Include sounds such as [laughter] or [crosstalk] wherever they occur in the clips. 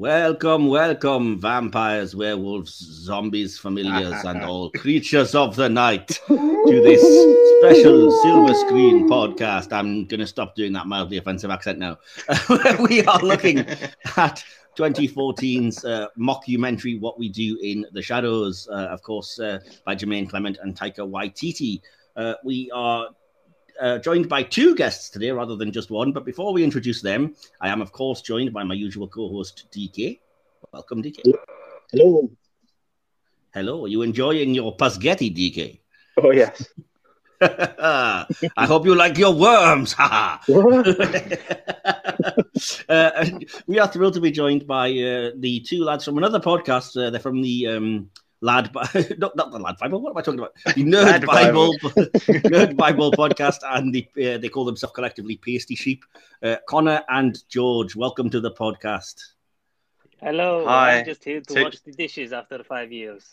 Welcome, welcome, vampires, werewolves, zombies, familiars, and [laughs] all creatures of the night to this special silver screen podcast. I'm going to stop doing that mildly offensive accent now. [laughs] we are looking [laughs] at 2014's uh, mockumentary, What We Do in the Shadows, uh, of course, uh, by Jemaine Clement and Taika Waititi. Uh, we are uh, joined by two guests today rather than just one. But before we introduce them, I am, of course, joined by my usual co host, DK. Welcome, DK. Hello. Hello. Are you enjoying your Pasghetti, DK? Oh, yes. [laughs] I hope you like your worms. [laughs] [laughs] uh, we are thrilled to be joined by uh, the two lads from another podcast. Uh, they're from the um, Lad, [laughs] not, not the Lad Bible. What am I talking about? The [laughs] Nerd Bible, [laughs] Nerd Bible podcast, and the, uh, they call themselves collectively Pasty Sheep. Uh, Conor and George, welcome to the podcast. Hello, Hi. I'm just here to so... wash the dishes after five years.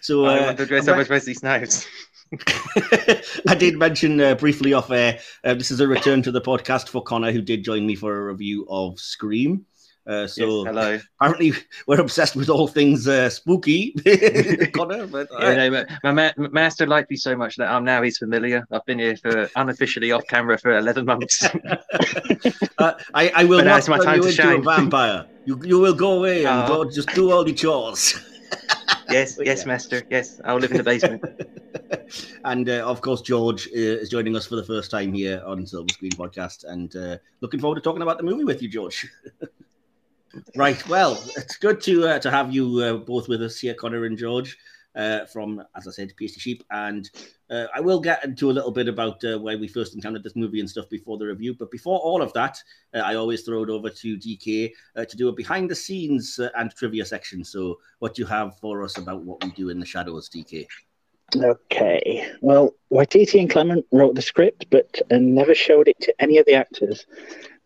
so uh, I want to dress up as Wesley Snipes. I did mention uh, briefly off air. Uh, this is a return to the podcast for Conor, who did join me for a review of Scream. Uh, so yes, hello. Apparently, [laughs] we're obsessed with all things uh, spooky, [laughs] Conor. But, [laughs] yeah, no, my, ma- master liked me so much that I'm now he's familiar. I've been here for unofficially off camera for 11 months. uh, I, I will but not turn you into shine. a vampire. You, you will go away and go just do all the chores. yes, yes, yeah. master. Yes, I'll live in the basement. and uh, of course, George uh, is joining us for the first time here on Silver Screen Podcast, and uh, looking forward to talking about the movie with you, George. Right. Well, it's good to uh, to have you uh, both with us here, Conor and George, uh, from as I said, Pasty Sheep, and uh, I will get into a little bit about uh, why we first encountered this movie and stuff before the review. But before all of that, uh, I always throw it over to DK to do a behind the scenes and trivia section. So, what do you have for us about what we do in the shadows, DK? Okay. Well, Waititi and Clement wrote the script, but never showed it to any of the actors.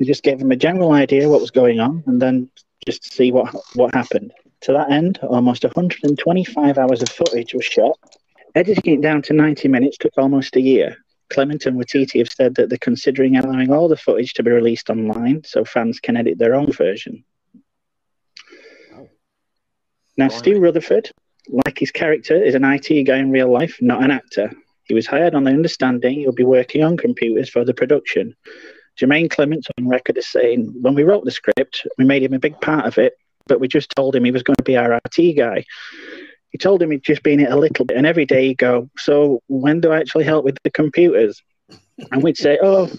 We just gave them a general idea what was going on, and then just to see what what happened. To that end, almost 125 hours of footage was shot. Editing it down to 90 minutes took almost a year. Clement and Waititi have said that they're considering allowing all the footage to be released online so fans can edit their own version. Oh. Now, Stu Rutherford, like his character, is an IT guy in real life, not an actor. He was hired on the understanding he'll be working on computers for the production. Jemaine Clement's on record as saying, when we wrote the script, we made him a big part of it, but we just told him he was going to be our IT guy. He told him he'd just been it a little bit, and every day he'd go, So when do I actually help with the computers? And we'd say, Oh,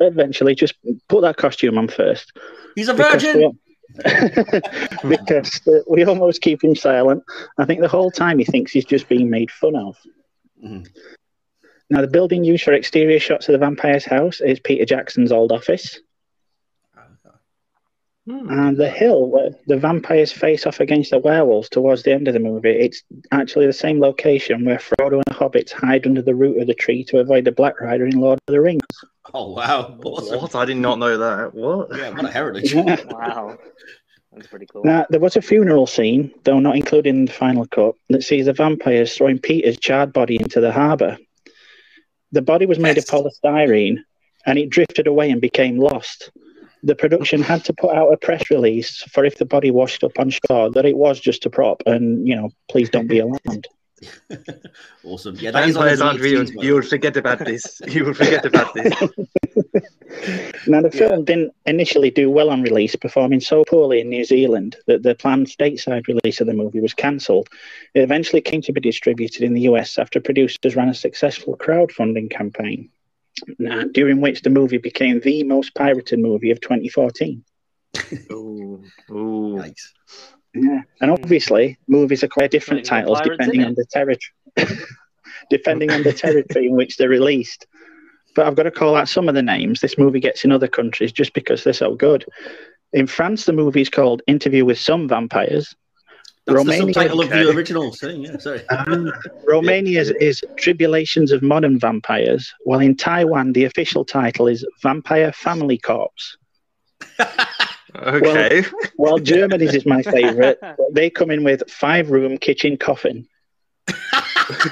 eventually, just put that costume on first. He's a virgin. [laughs] because uh, we almost keep him silent. I think the whole time he thinks he's just being made fun of. Mm-hmm. Now, the building used for exterior shots of the vampire's house is Peter Jackson's old office. Hmm. And the hill where the vampires face off against the werewolves towards the end of the movie, it's actually the same location where Frodo and the hobbits hide under the root of the tree to avoid the Black Rider in Lord of the Rings. Oh, wow. Awesome. What? I did not know that. What? Yeah, what a heritage. Yeah. wow. That's pretty cool. Now, there was a funeral scene, though not included in the final cut, that sees the vampires throwing Peter's charred body into the harbour. The body was made of polystyrene and it drifted away and became lost. The production had to put out a press release for if the body washed up on shore that it was just a prop and, you know, please don't be alarmed. [laughs] awesome. Yeah, that Vampires aren't real. You will forget about this. You will forget about this. [laughs] now, the film yeah. didn't initially do well on release, performing so poorly in New Zealand that the planned stateside release of the movie was cancelled. It eventually came to be distributed in the US after producers ran a successful crowdfunding campaign, now, during which the movie became the most pirated movie of 2014. Ooh, ooh. Nice. Yeah, and obviously, movies acquire different titles depending on the territory, [laughs] depending on the territory in which they're released. But I've got to call out some of the names this movie gets in other countries just because they're so good. In France, the movie is called Interview with Some Vampires. That's Romania, the subtitle okay. of the original thing. Yeah, sorry. [laughs] Um, Romania is, is Tribulations of Modern Vampires, while in Taiwan the official title is Vampire Family Corps. [laughs] okay. Well, [laughs] well Germany's is my favourite. [laughs] they come in with five room kitchen coffin. [laughs]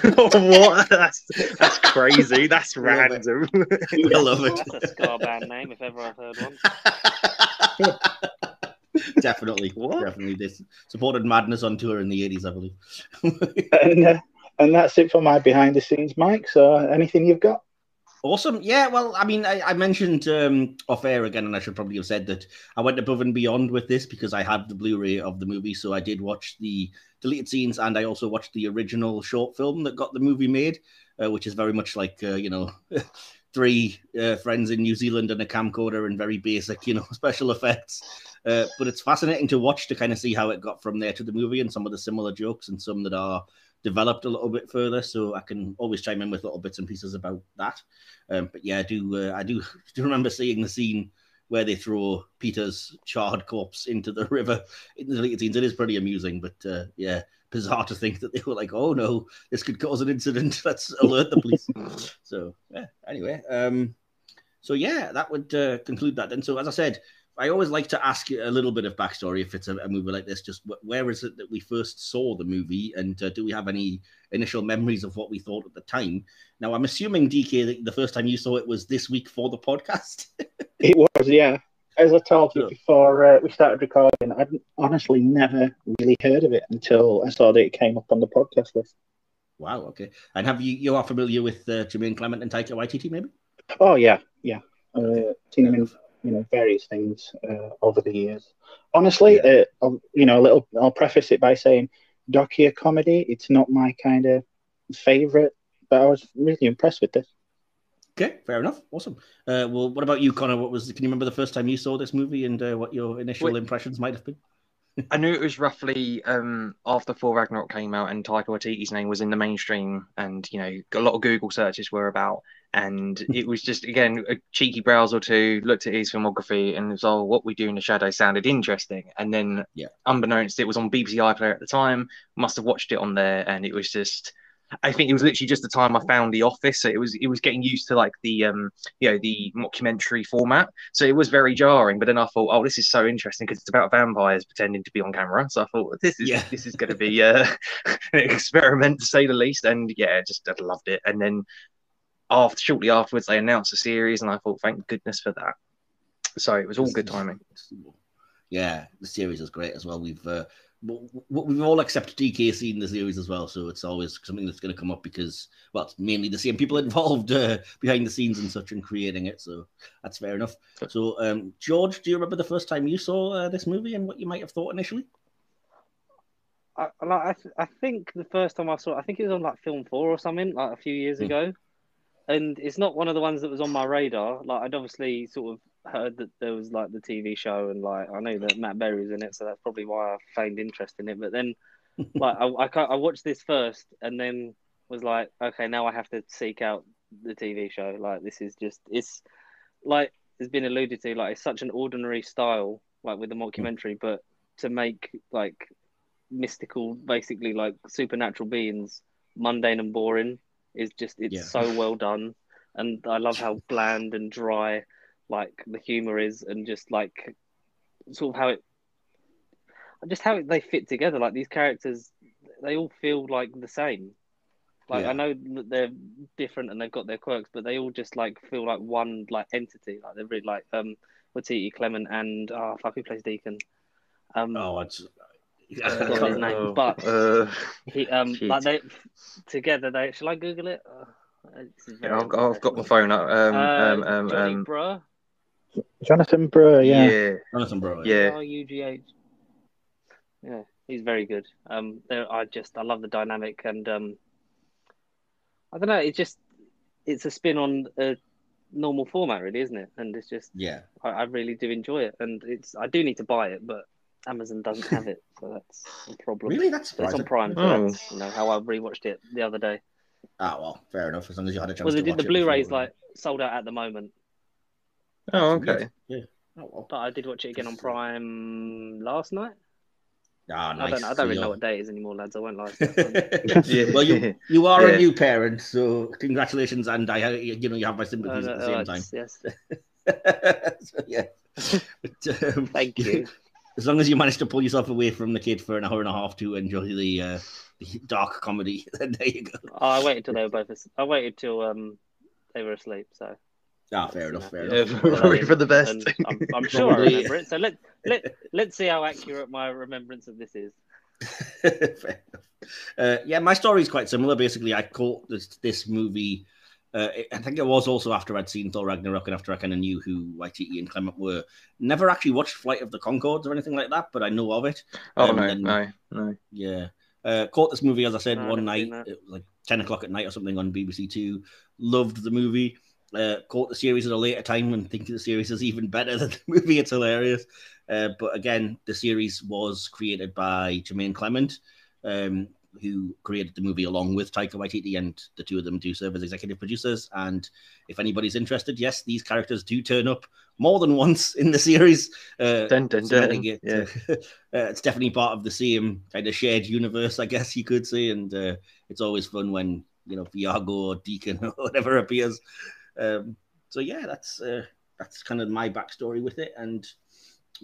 what? That's that's crazy. That's random. I love it. That's a ska band name if ever I've heard one. definitely, what? definitely. This supported Madness on tour in the eighties, I believe. and, uh, and that's it for my behind the scenes, Mike. So, anything you've got? Awesome. Yeah. Well, I mean, I, I mentioned um, off air again, and I should probably have said that I went above and beyond with this because I had the Blu-ray of the movie, so I did watch the deleted scenes, and I also watched the original short film that got the movie made, uh, which is very much like uh, you know. [laughs] three uh, friends in New Zealand and a camcorder and very basic, you know, [laughs] special effects. Uh, but it's fascinating to watch to kind of see how it got from there to the movie and some of the similar jokes and some that are developed a little bit further. So I can always chime in with little bits and pieces about that. Um, but yeah, I do uh, I do, [laughs] do remember seeing the scene where they throw Peter's charred corpse into the river in the deleted scenes. It is pretty amusing, but uh, yeah, bizarre to think that they were like, "Oh no, this could cause an incident. [laughs] Let's alert the police." [laughs] so yeah. Anyway, um, so yeah, that would uh, conclude that. Then, so as I said, I always like to ask you a little bit of backstory if it's a, a movie like this. Just where is it that we first saw the movie, and uh, do we have any initial memories of what we thought at the time? Now, I'm assuming DK that the first time you saw it was this week for the podcast. [laughs] it was, yeah. As I told you before uh, we started recording, I'd honestly never really heard of it until I saw that it came up on the podcast list. Wow. Okay. And have you you are familiar with uh, Jemaine Clement and Taika Waititi, maybe? Oh yeah, yeah. Uh, seen him in you know various things uh, over the years. Honestly, yeah. uh, you know, a little. I'll preface it by saying, docu comedy. It's not my kind of favorite, but I was really impressed with this. Okay, fair enough. Awesome. Uh, well, what about you, Conor? What was? Can you remember the first time you saw this movie and uh, what your initial Wait. impressions might have been? I knew it was roughly um, after Thor Ragnarok came out and Taika Waititi's name was in the mainstream, and you know a lot of Google searches were about, and [laughs] it was just again a cheeky browse or two. Looked at his filmography and was all oh, what we do in the shadow sounded interesting, and then yeah. unbeknownst it was on BBC iPlayer at the time. Must have watched it on there, and it was just I think it was literally just the time I found The Office. So it was it was getting used to like the um you know the mockumentary format. So it was very jarring. But then I thought, oh, this is so interesting because it's about vampires pretending to be on camera. So I thought this is yeah. this is going to be uh, [laughs] an experiment to say the least. And yeah, just I loved it. And then after shortly afterwards, they announced the series, and I thought, thank goodness for that. So it was all good timing. Yeah, the series is great as well. We've uh, we've all accepted DKC in the series as well, so it's always something that's going to come up because, well, it's mainly the same people [laughs] involved uh, behind the scenes and such in creating it, so that's fair enough. So, um, George, do you remember the first time you saw uh, this movie and what you might have thought initially? I, like, I, th- I think the first time I saw it, I think it was on like Film Four or something, like a few years mm. ago, and it's not one of the ones that was on my radar. Like I'd obviously sort of heard that there was like the TV show, and like I know that Matt Berry was in it, so that's probably why I feigned interest in it. But then, [laughs] like I, I, I watched this first, and then was like, okay, now I have to seek out the TV show. Like this is just it's like has been alluded to, like it's such an ordinary style, like with the hmm. mockumentary, but to make like mystical, basically like supernatural beings mundane and boring is just it's yeah. so well done, and I love how [laughs] bland and dry like the humor is and just like sort of how it just how they fit together. Like these characters they all feel like the same. Like yeah. i know that they're different and they've got their quirks but they all just like feel like one like entity. Like they're really like um Waititi, Clement and oh fuck who plays Deacon? Um oh it's [laughs] his name but uh, he um like they together they shall i google it? Uh, yeah, I've, I've, got my phone up. Um, uh, um, um, Johnny um, Bruh, Jonathan Brugh, yeah. yeah. Jonathan Brugh. Yeah. UGH. Yeah, he's very good. Um, I just I love the dynamic and um, I don't know. It's just it's a spin on a normal format, really, isn't it? And it's just yeah, I, I really do enjoy it, and it's I do need to buy it, but Amazon doesn't have it, so that's a problem. Really, that's it's on Prime. So oh. that's you know how I rewatched it the other day. Ah, well, fair enough. As long as you had a chance. Well, the, the Blu-rays like sold out at the moment, Oh, okay. Yeah. Oh, well. But I did watch it again on Prime last night. Ah, nice. I don't, I don't really know what day it is anymore, lads. I won't lie. [laughs] yeah. Well, you [laughs] you are yeah. a new parent, so congratulations, and I you know you have my sympathies uh, at the same oh, time. Yes. [laughs] so, yeah. But, um, Thank you. as long as you manage to pull yourself away from the kid for an hour and a half to enjoy the, uh, the dark comedy, then there you go. Oh, I waited till they were both. as- I waited till um they were asleep. So Ah, fair enough. Fair Yeah, enough. [laughs] for, for the best. and I'm, I'm [laughs] sure I remember it. So let let let's see how accurate my remembrance of this is. [laughs] Fair enough. Uh, yeah, my story is quite similar. Basically, I caught this this movie. Uh, I think it was also after I'd seen Thor Ragnarok and after I kind of knew who Waititi and Clement were. Never actually watched Flight of the Conchords or anything like that, but I know of it. oh Um, no, and- no, no. Yeah. Uh, caught this movie, as I said, No, one never night. It was like 10 o'clock at night or something on BBC Two. Loved the movie. Uh, caught the series at a later time and think the series is even better [laughs] than the movie. It's hilarious. Uh, but again, the series was created by Jemaine Clement, um, who created the movie along with Taika Waititi, and the two of them do serve as executive producers. And if anybody's interested, yes, these characters do turn up more than once in the series. Uh, Dun, dun, dun. it, Yeah. [laughs] uh, it's definitely part of the same kind of shared universe, I guess you could say. And uh, it's always fun when you know Viago or Deacon [laughs] or whatever appears. Um, so yeah, that's uh, that's kind of my backstory with it. And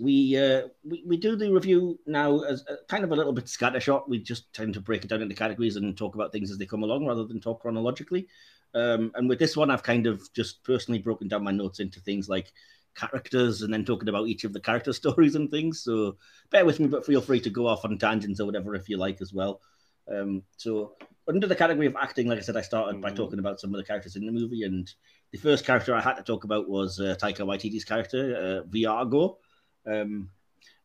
we uh, we we do the review now as a, kind of a little bit scattershot. We just tend to break it down into categories and talk about things as they come along rather than talk chronologically. Um, and with this one, I've kind of just personally broken down my notes into things like characters and then talking about each of the character [laughs] stories and things. So bear with me, but feel free to go off on tangents or whatever if you like as well. Um, so under the category of acting, like I said, I started by Mhm. talking about some of the characters in the movie, and the first character I had to talk about was uh, Taika Waititi's character, uh, Viago. Um,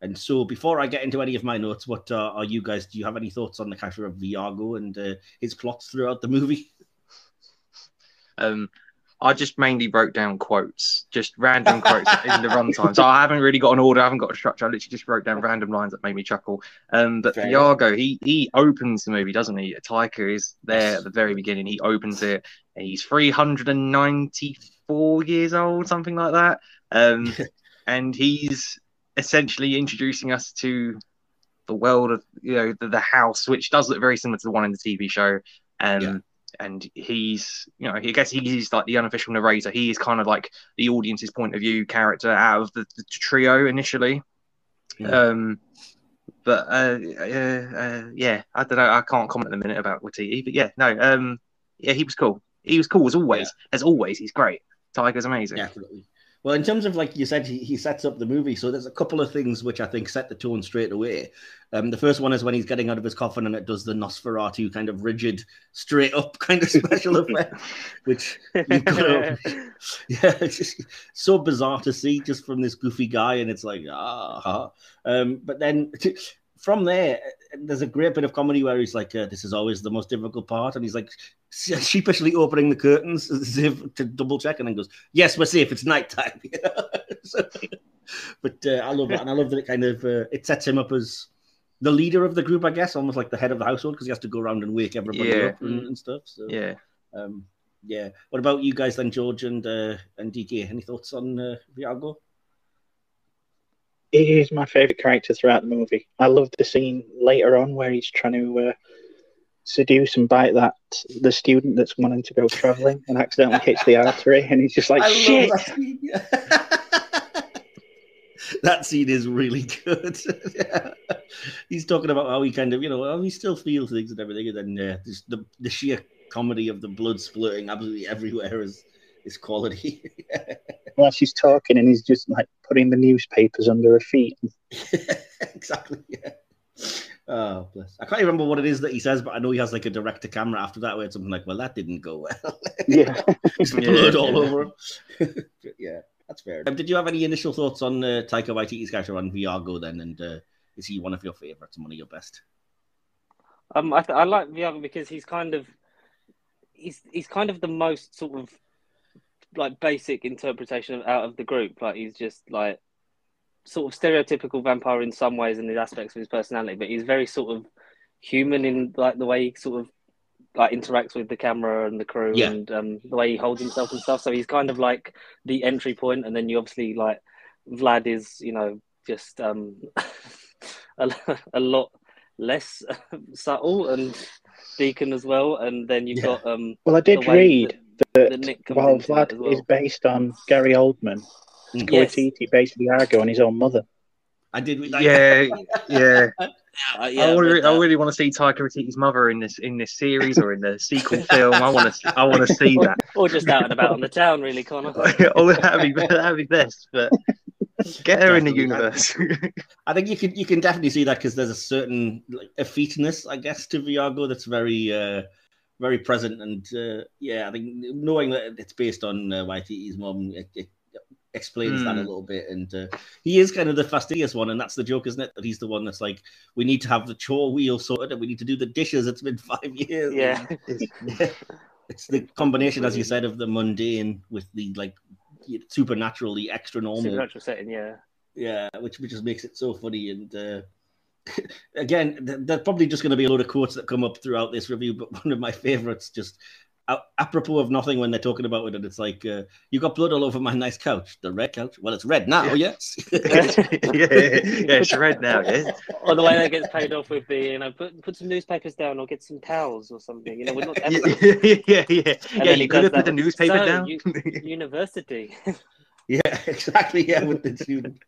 and so before I get into any of my notes, what uh, are you guys? Do you have any thoughts on the character of Viago and uh, his plots throughout the movie? [laughs] Um, I just mainly wrote down quotes, just random quotes in the runtime. [laughs] So I haven't really got an order, I haven't got a structure. I literally just wrote down random lines that made me chuckle. Um, but Fair Iago, he he opens the movie, doesn't he? Taika is there at the very beginning. He opens it. And he's 394 years old, something like that. Um, [laughs] and he's essentially introducing us to the world of you know the, the house, which does look very similar to the one in the TV show. Um, Yeah. And he's you know I guess he's like the unofficial narrator. He is kind of like the audience's point of view character out of the, the trio initially. Yeah. Um, but uh, uh, uh, yeah, I don't know. I can't comment at the minute about Waititi, but yeah, no, um, yeah, he was cool. He was cool as always. As always, he's great. Taika's amazing. Definitely. Well, in terms of like you said, he, he sets up the movie. So there's a couple of things which I think set the tone straight away. Um, the first one is when he's getting out of his coffin and it does the Nosferatu kind of rigid, straight up [laughs] kind of special [laughs] effect, which you've got to, yeah, it's just so bizarre to see just from this goofy guy, and it's like ah. Um, but then from there, there's a great bit of comedy where he's like, uh, "This is always the most difficult part," and he's like [laughs] sheepishly opening the curtains [laughs] as if to double check, and then goes, "Yes, we're safe. It's nighttime." [laughs] so, but uh, I love that, and I love that it kind of uh, it sets him up as the leader of the group, I guess, almost like the head of the household because he has to go around and wake everybody Yeah. up and, and stuff. So Yeah. um, yeah. What about you guys then, George and uh, and DK? Any thoughts on uh, Viago? He is my favourite character throughout the movie. I love the scene later on where he's trying to uh, seduce and bite that the student that's wanting to go travelling and accidentally hits the artery, and he's just like, I "Shit!" love that scene. [laughs] that scene is really good. Yeah. [laughs] He's talking about how he kind of, you know, how he still feels things and everything, and then uh, the the sheer comedy of the blood splurting absolutely everywhere is is quality. [laughs] While she's talking, and he's just like putting the newspapers under her feet. [laughs] exactly. Yeah. Oh, bless. I can't even remember what it is that he says, but I know he has like a direct to camera after that where it's something like, well, that didn't go well. [laughs] Yeah, There's Yeah, blood all yeah. over him. yeah, that's fair. Um, did you have any initial thoughts on uh, Taika Waititi's character on Viago then? And uh, is he one of your favorites and one of your best? Um, I, th- I like Viago because he's kind of he's he's kind of the most sort of like basic interpretation of, out of the group. Like he's just like sort of stereotypical vampire in some ways in the aspects of his personality, but he's very sort of human in like the way he sort of like interacts with the camera and the crew Yeah. and um, the way he holds himself and stuff. So he's kind of like the entry point, and then you obviously like Vlad is you know just um [laughs] a, a lot less [laughs] subtle and Deacon as well, and then you've Yeah. got um well, I did read that that Nick while Vlad well. is based on Gary Oldman, Mm. Waititi based Viago on his own mother. I did. With that. Yeah, yeah. [laughs] Uh, yeah, I, really, but, uh, I really want to see Taika Waititi's mother in this in this series or in the sequel film. I want to I want to see that. [laughs] or just out and about on the town, really, Conor. [laughs] oh, that'd be that'd be best. But get her in the universe. I think you can you can definitely see that because there's a certain like effeteness, I guess, to Viago that's very uh, very present, and uh, yeah, I think knowing that it's based on uh, Waititi's mom, it, it explains that a Hmm. little bit, and uh, he is kind of the fastidious one, and that's the joke, isn't it? That he's the one that's like, we need to have the chore wheel sorted, and we need to do the dishes. It's been [laughs] five years. Yeah. [laughs] it's the combination, as you said, of the mundane with the like supernatural, the extra normal Supernatural setting, yeah. yeah, which which just makes it so funny. And uh, again, there's probably just going to be a load of quotes that come up throughout this review. But one of my favorites, just apropos of nothing, when they're talking about it, and it's like, uh, "You got blood all over my nice couch, the red couch. Well, it's red now, yes." [laughs] [laughs] yeah, yeah, it's red now. Yeah. Or the way that gets paid off with the, you know, put put some newspapers down or get some towels or something. You know, we're not yeah, [laughs] yeah, yeah, yeah. And yeah then he you could have put that. the newspaper So, down. you- university. [laughs] yeah, exactly. Yeah, with the student,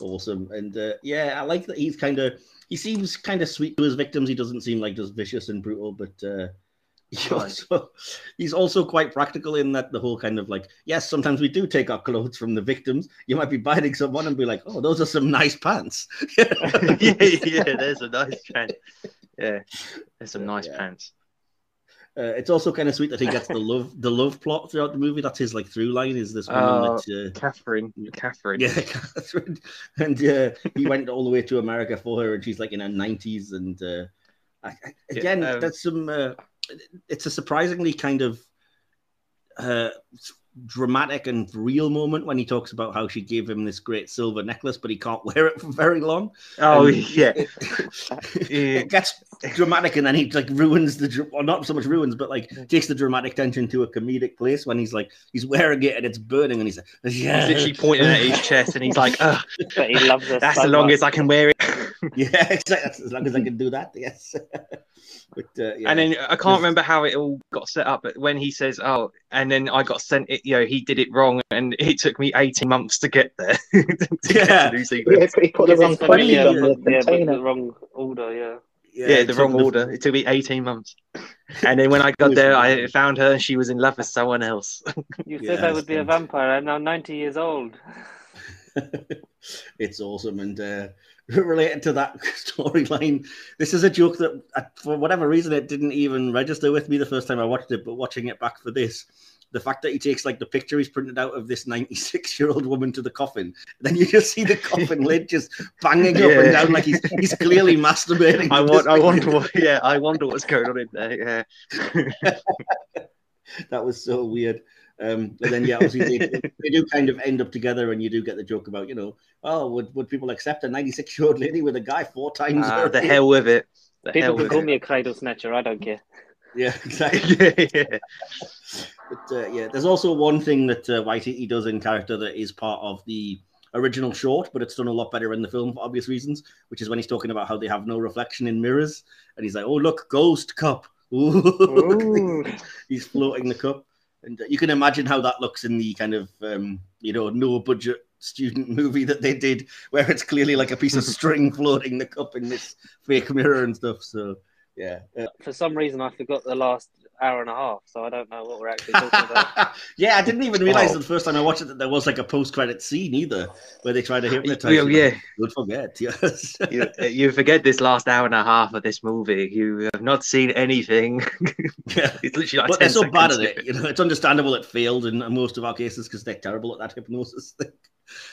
awesome. And uh, yeah, I like that he's kind of he seems kind of sweet to his victims. He doesn't seem like just vicious and brutal, but. Uh, [laughs] He Right. also, he's also quite practical in that the whole kind of like, yes, sometimes we do take our clothes from the victims. You might be biting someone and be like, oh, those are some nice pants. [laughs] yeah, yeah. There's a nice pants. Yeah, there's some nice Yeah. pants. Uh, it's also kind of sweet that he gets the love the love plot throughout the movie. That's his like through line is this woman Oh. that uh, Catherine, Catherine. yeah, [laughs] Catherine, and uh, he went all the way to America for her, and she's like in her nineties. And uh, I, I, again, um, that's some. Uh, it's a surprisingly kind of uh, dramatic and real moment when he talks about how she gave him this great silver necklace, but he can't [laughs] wear it for very long. Oh And yeah. [laughs] it, Yeah. it gets dramatic, and then he like ruins the, dr- or not so much ruins, but like takes the dramatic tension to a comedic place when he's like he's wearing it and it's burning, and he's like, yeah, He's literally pointing at his chest, and he's like, "Ugh, But he loves us. that's so the much. longest I can wear it." [laughs] yeah, exactly. As long as I can do that, yes. [laughs] but uh, yeah. And then I can't remember how it all got set up, but when he says, "Oh," and then I got sent it, you know, he did it wrong, and it took me eighteen months to get there. [laughs] to get Yeah. to Yeah, he put the wrong it's familiar quantity on the with- yeah, container. the wrong order, yeah. Yeah, it the took wrong order. It took me eighteen months, and then when I got there, I found her, and she was in love with someone else. You Yeah, said I would be a vampire. I'm now 90 years old. it's awesome and uh, related to that [laughs] storyline this is a joke that uh, for whatever reason it didn't even register with me the first time i watched it but watching it back for this the fact that he takes like the picture he's printed out of this 96 year old woman to the coffin then you just see the coffin lid just banging up and down like he's, he's clearly [laughs] masturbating I want, I wonder what, yeah, I wonder what's going on in there. Yeah, [laughs] that was so weird. Um, and then yeah, obviously they, they do kind of end up together, and you do get the joke about you know, oh, would, would people accept a 96 year old lady with a guy four times? Ah, her the hell with it. The People can call it. me a cradle snatcher. I don't care. Yeah, exactly. yeah, [laughs] yeah. But uh, yeah, there's also one thing that uh, Waititi does in character that is part of the original short, but it's done a lot better in the film for obvious reasons, which is when he's talking about how they have no reflection in mirrors, and he's like, "Oh look, ghost cup." [laughs] Ooh. Ooh. he's floating the cup, and you can imagine how that looks in the kind of um, you know no budget student [laughs] movie that they did, where it's clearly like a piece of [laughs] string floating the cup in this fake mirror and stuff. So yeah, uh, For some reason, I forgot the last hour and a half, so I don't know what we're actually talking about. [laughs] yeah, I didn't even realize Oh. the first time I watched it that there was like a post-credit scene either, where they try to hypnotize. Well, you. yeah. Don't forget, [laughs] yes. You, you forget this last hour and a half of this movie. You have not seen anything. [laughs] yeah. it's literally like But they're 10 so bad at it, you know. It's understandable it failed in most of our cases because they're terrible at that hypnosis thing.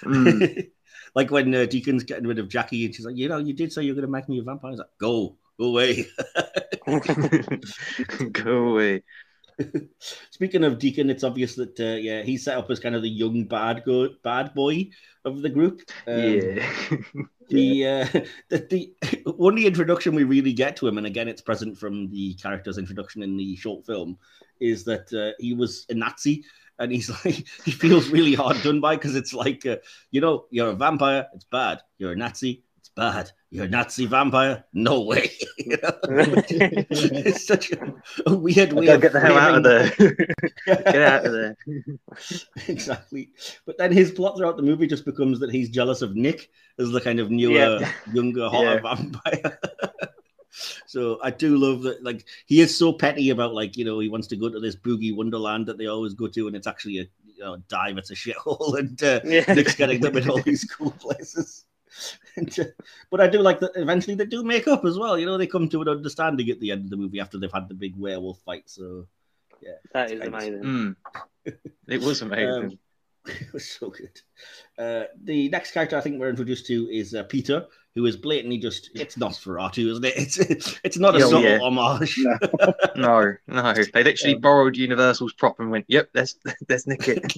Mm. like when uh, Deacon's getting rid of Jackie, and she's like, "You know, you did say you're going to make me a vampire." He's like, "Go, go away." [laughs] [laughs] Go away. Speaking of Deacon, it's obvious that uh, yeah, he's set up as kind of the young bad go- bad boy of the group. Um, yeah. [laughs] the uh, the, the only introduction we really get to him, and again, it's present from the character's introduction in the short film, is that uh, he was a Nazi, and he's like he feels really hard done by because it's like uh, you know you're a vampire, it's bad. You're a Nazi, bad. You're a Nazi vampire? No way. You know? it's such a, a weird way of get the hell out of there. [laughs] get out of there. [laughs] exactly. But then his plot throughout the movie just becomes that he's jealous of Nick as the kind of newer, Yeah. younger, hotter vampire. [laughs] so I do love that. Like he is so petty about like you know he wants to go to this boogie wonderland that they always go to, and it's actually a you know dive. It's a shithole, and uh, Yeah. Nick's getting them in all these cool places. And, [laughs] but I do like that eventually they do make up as well. You know, they come to an understanding at the end of the movie after they've had the big werewolf fight. So yeah. that is amazing. Mm. It was amazing. Um, [laughs] it was so good. Uh, the next character I think we're introduced to is uh, Peter, who is blatantly just it's Nosferatu, isn't it? [laughs] It's it's not a Yeah, subtle yeah. homage. no, no. They literally borrowed Universal's prop and went, "Yep, there's there's Nick." It.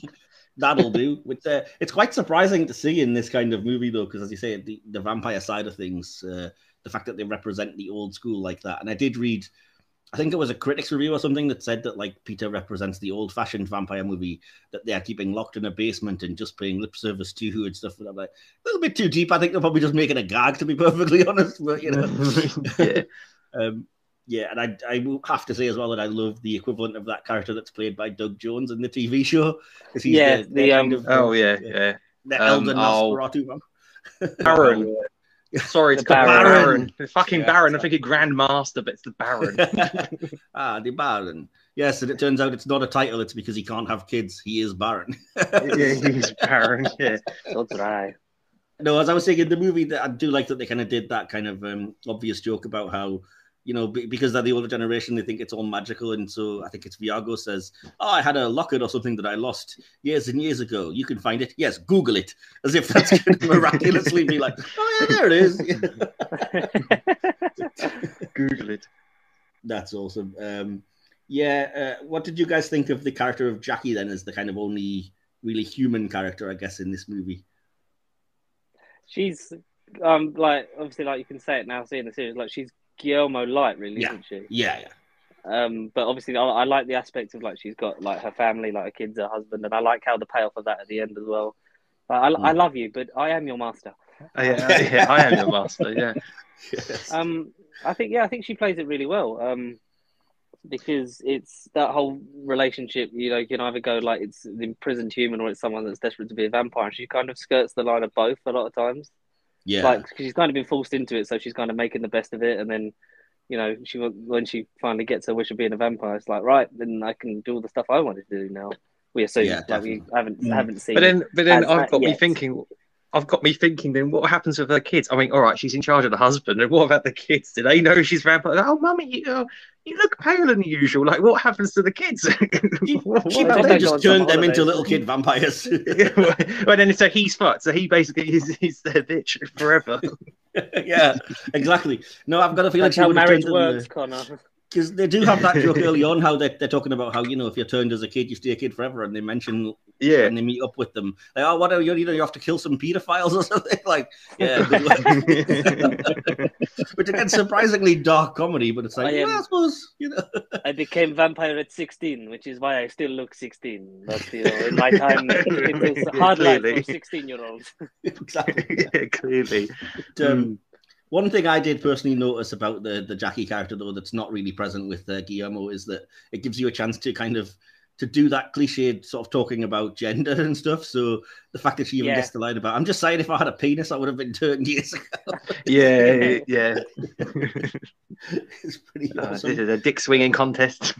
That'll do. With uh, it's quite surprising to see in this kind of movie though, because as you say, the, the vampire side of things, uh, the fact that they represent the old school like that. And I did read, I think it was a critics review or something that said that like Peter represents the old fashioned vampire movie that they are keeping locked in a basement and just paying lip service to who and stuff. And I'm like, a little bit too deep. I think they're probably just making a gag to be perfectly [laughs] honest. But you know, [laughs] yeah. [laughs] um, yeah, and I, I will have to say as well that I love the equivalent of that character that's played by Doug Jones in the TV [laughs] show. he's Yeah, the, the, kind um, of, Oh uh, yeah, yeah. the um, elder oh. Nosferatu [laughs] one. Baron. [laughs] Sorry, The it's called Baron. Baron. The fucking Yeah, Baron. I exactly. think it Grandmaster, but it's the Baron. ah, the Baron. Yes, and it turns out it's not a title. It's because he can't have kids. He is Baron. yeah, he's Baron. Yeah. That's right. No, as I was saying in the movie, that I do like that they kind of did that kind of um, obvious joke about how, you know, because they're the older generation, they think it's all magical. And so I think it's Viago says, Oh, I had a locket or something that I lost years and years ago. You can find it. Yes, Google it. As if that's going [laughs] to miraculously be like, Oh, yeah, there it is. [laughs] Google it. That's awesome. Um, yeah, uh, what did you guys think of the character of Jackie then as the kind of only really human character, I guess, in this movie? she's um like obviously like you can say it now seeing the series like she's Guillermo light really Yeah. isn't she Yeah, yeah. um but obviously I, I like the aspect of like she's got like her family like her kids her husband and I like how the payoff of that at the end as well I, I Mm. love you but I am your master Oh, yeah, yeah, I am your master. Yeah. [laughs] Yes. um I think yeah I think she plays it really well um because it's that whole relationship you know you can either go like it's an imprisoned human or it's someone that's desperate to be a vampire and she kind of skirts the line of both a lot of times yeah. like 'cause she's kind of been forced into it, so she's kind of making the best of it. And then, you know, she when she finally gets her wish of being a vampire, it's like right, then I can do all the stuff I wanted to do now. We assume, Yeah, like we haven't Mm. haven't seen. But then, but then I've that got me yet. thinking. I've got me thinking. Then what happens with her kids? I mean, all right, she's in charge of the husband, and what about the kids? Do they know she's vampire? Oh, mummy, you, uh, you look paler than usual. Like, what happens to the kids? She, she probably they just turned them into little kid vampires. [laughs] [laughs] well, then so he's fucked. So he basically is, is their bitch forever. [laughs] yeah, exactly. No, I've got a feeling That's she how would have marriage turned uh, works, Conor. Because they do have that [laughs] joke early on how they're, they're talking about how you know if you're turned as a kid you stay a kid forever, and they mention Yeah. and they meet up with them like oh what are you you know you have to kill some pedophiles or [laughs] something like yeah. [laughs] good luck. Which again surprisingly dark comedy, but it's like I am- well, I suppose you know I became vampire at 16, which is why I still look 16. But you know, in my time, it was hard life for 16 year olds. exactly. yeah, clearly. But, um, one thing I did personally notice about the the Jackie character, though, that's not really present with uh, Guillermo, is that it gives you a chance to kind of to do that cliched sort of talking about gender [laughs] and stuff. So the fact that she even Yeah. gets the line about, I'm just saying, if I had a penis, I would have been turned years ago. [laughs] Yeah, yeah. [laughs] it's pretty Uh, awesome. this is a dick swinging contest.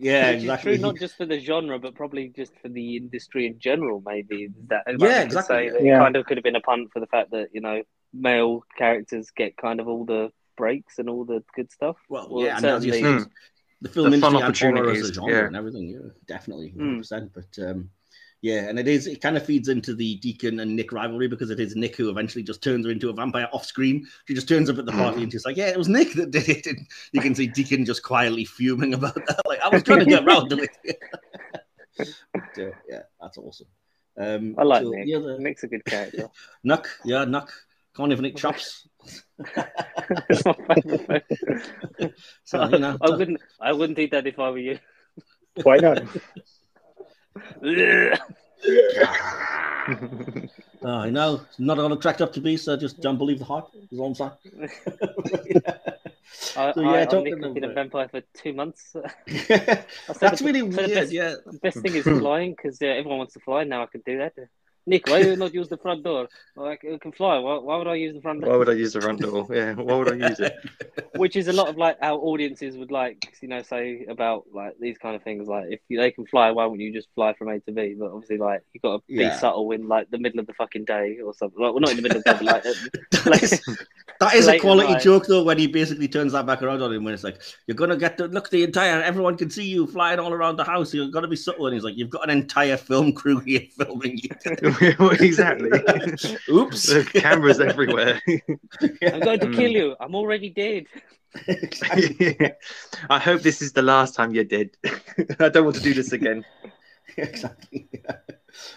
Yeah, Which is exactly. true, not just for the genre, but probably just for the industry in general. Maybe that Yeah, exactly. say that Yeah. It kind of could have been a punt for the fact that you know male characters get kind of all the breaks and all the good stuff. Well, Well, yeah, and as you certainly- said, the film The fun industry and horror as a opportunities, genre yeah. and everything, yeah, definitely, Mm. 100%. But um, yeah, and it is, it kind of feeds into the Deacon and Nick rivalry because it is Nick who eventually just turns her into a vampire off screen. She just turns up at the party and she's like, yeah, it was Nick that did it. And you can see Deacon just quietly fuming about that. Like, I was trying to get around to it. [laughs] but, uh, yeah, that's awesome. Um, I like so Nick. the other- Nick's a good character. [laughs] Nuck, yeah, Nuck. Can't even eat chops. It's my favourite. [laughs] So, you know, I wouldn't. I wouldn't eat that if I were you. Why not? I I [laughs] know. It's not all cracked up to be, so just don't believe the hype. Is all I'm saying. [laughs] I, So, I, yeah, I've talking been a vampire for two months. [laughs] That's really so the weird. best- Yeah. The best thing is flying because uh, everyone wants to fly. Now I can do that. Nick, why do you not use the front door? Like I can fly. Why, why would I use the front door? Why would I use the front door? Yeah, why would I use it? [laughs] Which is a lot of like our audiences would like, you know, say about like these kind of things. Like, if they can fly, why wouldn't you just fly from A to B? But obviously, like, you got to be Yeah. subtle in like the middle of the fucking day or something. Like, well, not in the middle of the day, but, like, like [laughs] That is a quality night. joke, though, when he basically turns that back around on him when it's like, you're going to get to look the entire, everyone can see you flying all around the house. you're gonna be subtle. And he's like, you've got an entire film crew here [laughs] filming you. [laughs] exactly. [laughs] Oops. The cameras everywhere. I'm going to kill hmm. you. I'm already dead. I hope this is the last time you're dead. I don't want to do this again. [laughs] exactly.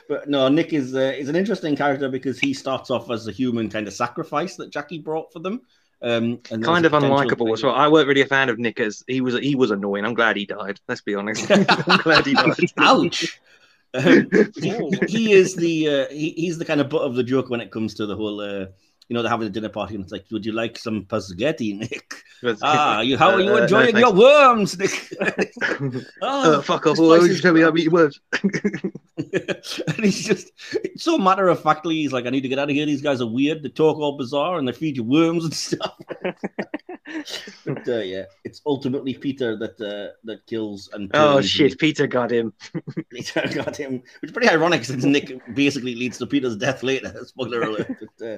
But no, Nick is uh, is an interesting character because he starts off as a human kind of sacrifice that Jackie brought for them. Um, and Kind of unlikable as well. I weren't really a fan of Nick as he was. He was annoying. I'm glad he died. Let's be honest. [laughs] I'm glad he died. [laughs] Ouch. Um, he, is the uh, he, he's the kind of butt of the joke when it comes to the whole uh, you know they're having a dinner party and it's like would you like some spaghetti [laughs] Nick ah you how are you Uh, uh, no, enjoying your worms Nick Oh, [laughs] oh, fuck off! Why would you tell me I'm eating worms? and he's just it's so matter of factly he's like I need to get out of here these guys are weird they talk all bizarre and they feed you worms and stuff [laughs] but uh, yeah it's ultimately Peter that uh, that kills and Oh shit! Peter got him. Peter got him, which is pretty ironic since Nick basically leads to Peter's death later. Spoiler alert. But, uh,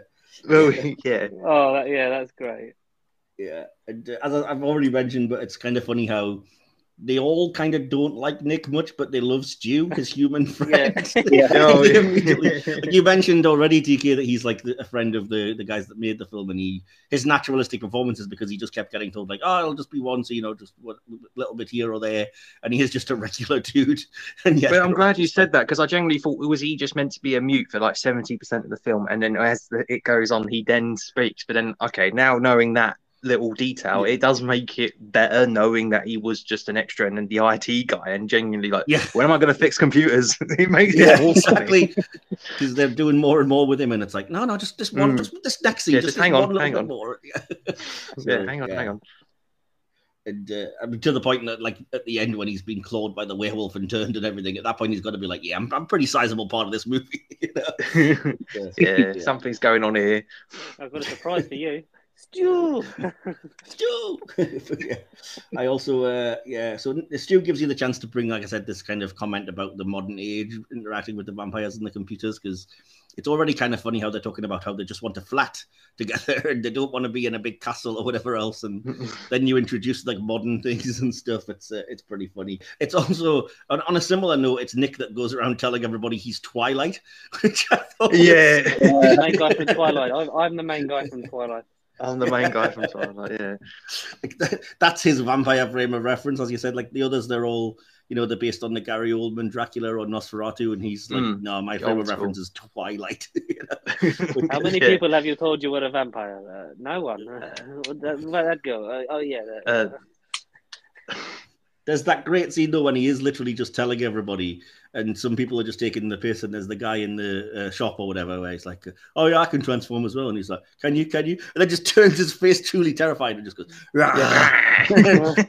Oh yeah. Oh, that, yeah, that's great. yeah, and, uh, as I- I've already mentioned, but it's kind of funny how they all kind of don't like Nick much, but they love Stu, his [laughs] human friend. [laughs] Yeah. [laughs] They immediately- you mentioned already, DK, that he's like the, a friend of the, the guys that made the film, and he his naturalistic performances because he just kept getting told like, "Oh, it'll just be one, so you know, just a little bit here or there," and he is just a regular dude. And yet, But I'm glad you said that because I generally thought was he just meant to be a mute for like seventy percent of the film, and then as the, it goes on, he then speaks. But then, okay, now knowing that little detail, Yeah. it does make it better knowing that he was just an extra and then the IT guy, and genuinely like, Yeah. when am I going to fix computers? [laughs] it makes Yeah, it more exactly. [laughs] Because they're doing more and more with him, and it's like, no, no, just this one, Mm. just this next scene, Yeah, just, just hang on, hang on. more. [laughs] Yeah, hang on, yeah. hang on. And uh, I mean, to the point that, like, at the end when he's been clawed by the werewolf and turned and everything, at that point he's got to be like, yeah, I'm, I'm pretty sizable part of this movie. you know? yeah, something's going on here. I've got a surprise for you. Stu! [laughs] Stu. [laughs] yeah. I also, uh, yeah. So Stu gives you the chance to bring, like I said, this kind of comment about the modern age interacting with the vampires and the computers because it's already kind of funny how they're talking about how they just want to flat [laughs] together and they don't want to be in a big castle or whatever else. And then you introduce like modern things and stuff. It's uh, it's pretty funny. It's also on, on a similar note. It's Nick that goes around telling everybody he's Twilight, which I thought was- yeah, main guy from Twilight. I'm, I'm the main guy from Twilight. I'm the main guy from Twilight. Yeah, [laughs] like that, that's his vampire frame of reference, as you said. Like the others, they're all you know they're based on the Gary Oldman Dracula or Nosferatu, and he's like, Mm, no, my the frame of reference is Twilight. [laughs] You know? [laughs] How many Yeah. people have you told you were a vampire? Uh, no one. Uh, that, where'd that go? Uh, oh, yeah. that- Uh, There's that great scene though when he is literally just telling everybody, and some people are just taking the piss, and there's the guy in the uh, shop or whatever where he's like, "Oh yeah, I can transform as well," and he's like, "Can you? Can you?" And then just [laughs] turns his face truly terrified and just goes, [laughs]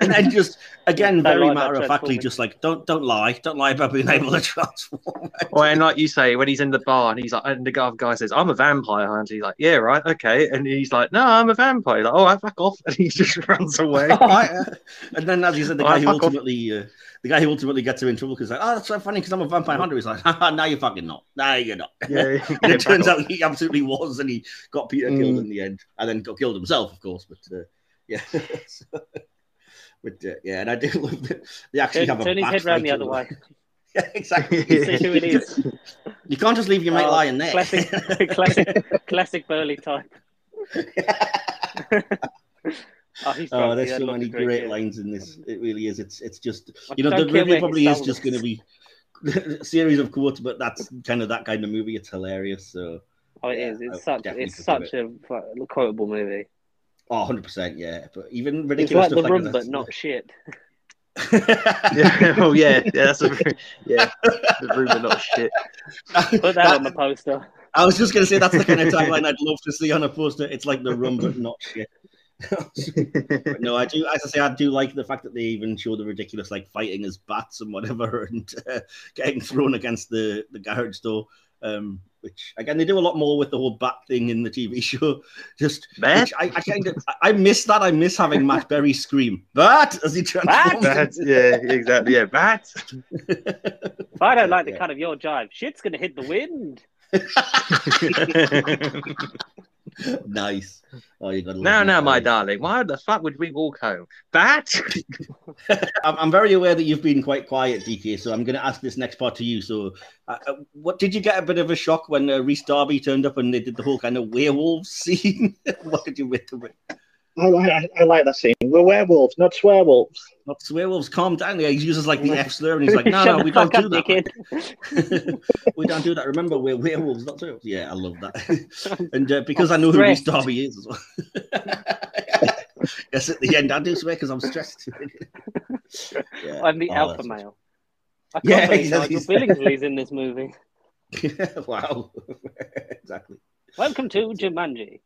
and then just again Don't very lie matter of factly, just like, "Don't don't lie, don't lie about being able to transform." [laughs] Well, and like you say, when he's in the bar and he's like, and the guy, guy says, "I'm a vampire," and he's like, "Yeah, right, okay," and he's like, "No, I'm a vampire." He's like, "Oh, I fuck off," and he just runs away. And then, as you said, the Oh, guy who ultimately, uh, the guy who ultimately gets him in trouble because like, oh, that's so funny because I'm a vampire hunter. He's like, [laughs] Haha, no, you're fucking not. No, you're not. yeah, [laughs] and it turns off. out he absolutely was, and he got Peter Mm. killed in the end, and then got killed himself, of course. But uh, yeah, [laughs] So- but uh, yeah, and I do love that they actually Turn, have a turn his head round the other way. Yeah, exactly. See who it is. You can't just leave your mate Oh, lying there. Classic, classic, classic Burley type. Oh, he's Oh, there's so many of great yeah. lines in this. It really is. It's it's just I you know the don't care movie where he probably is just going to be a [laughs] series of quotes, but that's kind of that kind of movie. It's hilarious. So Oh, it Yeah, is. It's would such. It's consider such a quotable movie. oh, 100 percent, yeah. But even It's ridiculous like the stuff room, like but not [laughs] shit. yeah, [laughs] oh yeah, yeah, that's a yeah, the rumor, not shit. Put that, on the poster. I was just going to say that's the kind of tagline I'd love to see on a poster. It's like the room but not shit. But no, I do. As I say, I do like the fact that they even show the ridiculous, like fighting as bats and whatever, [laughs] and uh, getting thrown against the the garage door. Um, which again they do a lot more with the whole bat thing in the TV [laughs] show. Just Bat? I, I kind of I I miss that. I miss having Matt Berry scream bat as he transforms. That's yeah, exactly. Yeah, bat. [laughs] If I don't like the Yeah. cut of your jive, shit's gonna hit the wind. [laughs] nice. Oh, you got now, now, my darling, why the fuck would we walk home? That. [laughs] I'm, I'm very aware that you've been quite quiet, DK. So I'm going to ask this next part to you. So, uh, uh, what did you get a bit of a shock when uh, Rhys Darby turned up and they did the whole kind of werewolf [laughs] scene? what did you make of it? I, I, I like that scene. We're werewolves, not swearwolves. Not werewolves, calm down. Yeah, he uses like the F slur and he's like, [laughs] no, no, we don't do that. [laughs] we don't do that. Remember, we're werewolves, not werewolves. Yeah, I love that. [laughs] and uh, because I know who Rhys stressed. Darby is as well. yes, at the end, I do swear because I'm stressed. yeah. I'm the Oh, alpha that's- male. I can't Yeah, believe he's- Nigel Billingsley's in this movie. wow. exactly. Welcome to Jumanji.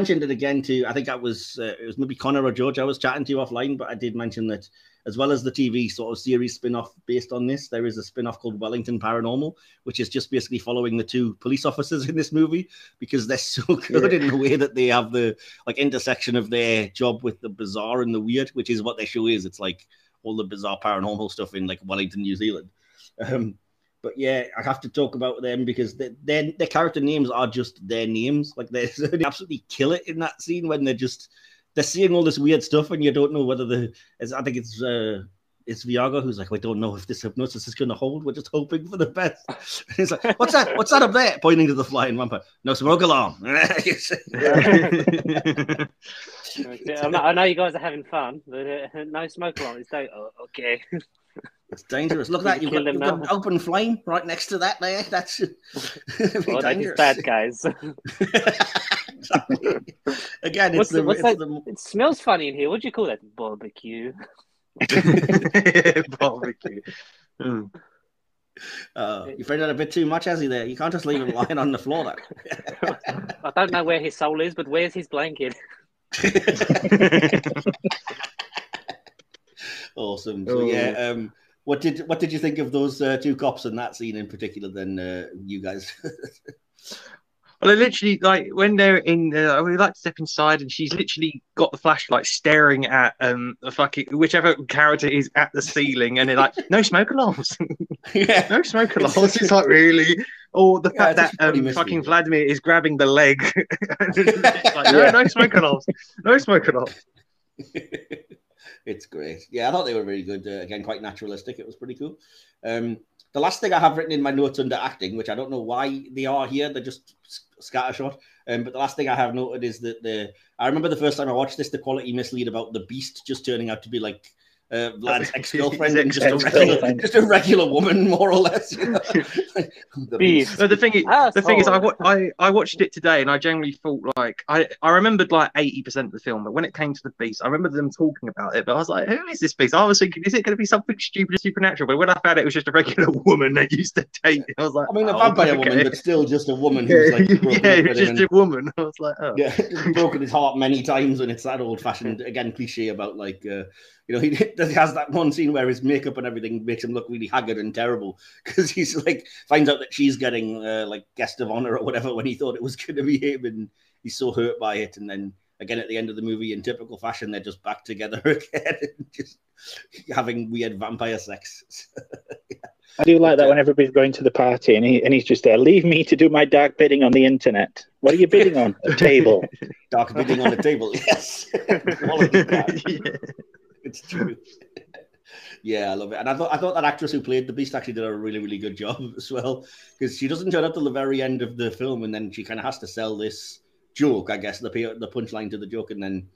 Mentioned it again to I think that was uh, it was maybe Conor or George I was chatting to offline, but I did mention that as well as the TV sort of series spin-off based on this, there is a spin-off called Wellington Paranormal, which is just basically following the two police officers [laughs] in this movie because they're so [laughs] good in the way that they have the like intersection of their job with the bizarre and the weird, which is what their show is. It's like all the bizarre paranormal stuff in like Wellington, New Zealand. Um, but yeah, I have to talk about them because they, their their character names are just their names. Like they [laughs] they absolutely kill it in that scene when they're just they're seeing all this weird stuff and you don't know whether the it's, I think it's uh it's Viago who's like, we don't know if this hypnosis is going to hold. We're just hoping for the best. [laughs] And he's like, what's that? What's that up there? Pointing to the flying vampire. No smoke alarm. [laughs] Okay, I know- I know you guys are having fun, but uh, no smoke alarm. It's day. Oh, okay. It's dangerous. Look at that. You've got, you've got an open flame right next to that there. [laughs] That's [laughs] be Well, that is dangerous. bad guys. [laughs] Again, it's What's the, the- what's it's that? the It smells funny in here. What do you call that? Barbecue. Barbecue. Mm. Uh, you find out a bit too much, has he? There, you can't just leave him lying on the floor. There. I don't know where his soul is, but where's his blanket? Awesome. So Oh. yeah, um, what did what did you think of those uh, two cops in that scene in particular? Then uh, you guys. [laughs] Well, I literally like when they're in. Uh, we like to step inside, and she's literally got the flashlight staring at um the fucking whichever character is at the ceiling, and they're like, "No smoke alarms, [laughs] [laughs] yeah. no smoke alarms." It's like really, or the fact it's that um, fucking Vladimir is grabbing the leg. Like, no, Yeah. no smoke alarms, no smoke alarms. It's great. Yeah, I thought they were really good. Uh, again, quite naturalistic. It was pretty cool. Um, the last thing I have written in my notes under acting, which I don't know why they are here, they're just scattershot. Um, but the last thing I have noted is that the I remember the first time I watched this, the quality mislead about the beast just turning out to be like uh, Vlad's ex girlfriend, His just, a regular, just a regular woman, more or less. you know? [laughs] the Beast. No, the thing is, Asshole. the thing is, I, wa- I I watched it today, and I generally thought like I I remembered like eighty percent of the film, but when it came to the beast, I remember them talking about it. But I was like, who is this beast? I was thinking, is it going to be something stupid and supernatural? But when I found it it was just a regular [laughs] woman that used to date, I was like, I mean, a oh, vampire okay. woman, but still just a woman who's like, yeah, broken [laughs] yeah, up it with was him just and- a woman. I was like, oh. yeah, broken his heart many times, and it's that old-fashioned again cliche about like uh, you know he, [laughs] he has that one scene where his makeup and everything makes him look really haggard and terrible because [laughs] he's like finds out that she's getting uh, like guest of honor or whatever when he thought it was [laughs] going to be him, and he's so hurt by it, and then again at the end of the movie in typical fashion they're just back together again and just having weird vampire sex. I do like that when everybody's going to the party and he and he's just there. Leave me to do my dark bidding on the internet. What are you bidding on? A table. Dark bidding on the table, yes. Quality that. Yeah. [laughs] it's true. yeah, I love it. And I thought I thought that actress who played the Beast actually did a really, really good job [laughs] as well. Because she doesn't turn up till the very end of the film, and then she kind of has to sell this joke, I guess, the the punchline to the joke, and then,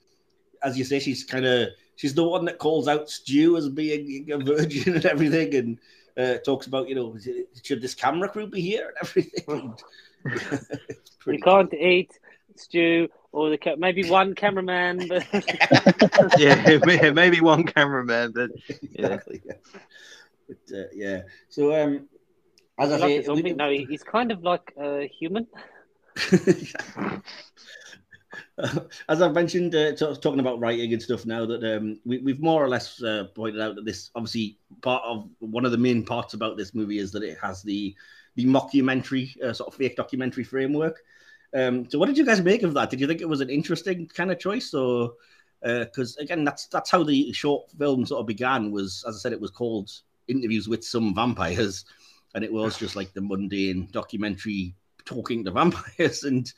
as you say, she's kind of she's the one that calls out Stew as being a virgin [laughs] and everything, and uh, talks about you know should this camera crew be here and everything. It's pretty You can't eat stew or the ca- maybe one cameraman, but [laughs] [laughs] yeah, maybe one cameraman, but yeah. exactly. Yeah. But, uh, yeah. So um, as I like say, a zombie. we- No, he's kind of like a human. [laughs] as I've mentioned, uh, t- talking about writing and stuff now that um, we, have more or less uh, pointed out that this obviously part of one of the main parts about this movie is that it has the the mockumentary uh, sort of fake documentary framework. Um, so, what did you guys make of that? Did you think it was an interesting kind of choice, or because uh, again, that's that's how the short film sort of began? Was as I said, it was called Interviews with Some Vampires, and it was just like the mundane documentary talking to vampires. [laughs] And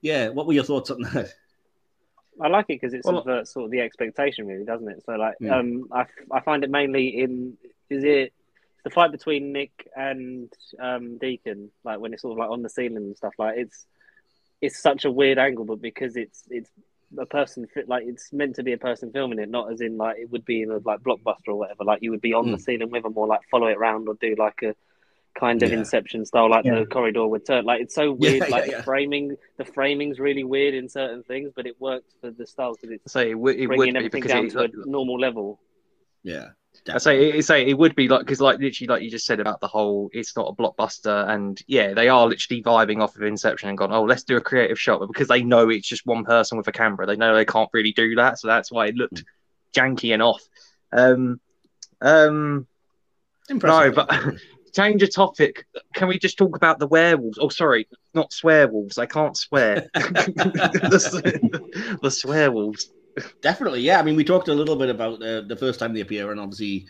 yeah, what were your thoughts on that? I like it because it well, subverts sort of the expectation, really, doesn't it? So, like, yeah. um, I, I find it mainly in is it the fight between Nick and um, Deacon, like when it's sort of like on the ceiling and stuff. Like, it's it's such a weird angle, but because it's it's a person fit like it's meant to be a person filming it, not as in like it would be in a like blockbuster or whatever. Like you would be on mm. the ceiling with them, or like follow it around, or do like a kind of yeah. Inception style, like yeah. the corridor would turn. Like it's so [laughs] weird. Yeah, like the framing, the framing's really weird in certain things, but it works for the style because it's so it, w- it bringing everything down it, to a normal level. Yeah. I say, it, say it would be like because, like, literally, like you just said about the whole, it's not a blockbuster, and yeah, they are literally vibing off of Inception and gone, oh, let's do a creative shot, but because they know it's just one person with a camera, they know they can't really do that, so that's why it looked mm. janky and off. Um, um, Impressive. no, but [laughs] change of topic. Can we just talk about the werewolves? Oh, sorry, not swear wolves. I can't swear. [laughs] [laughs] the, the swearwolves. Definitely, yeah. I mean, we talked a little bit about uh, the first time they appear, and obviously,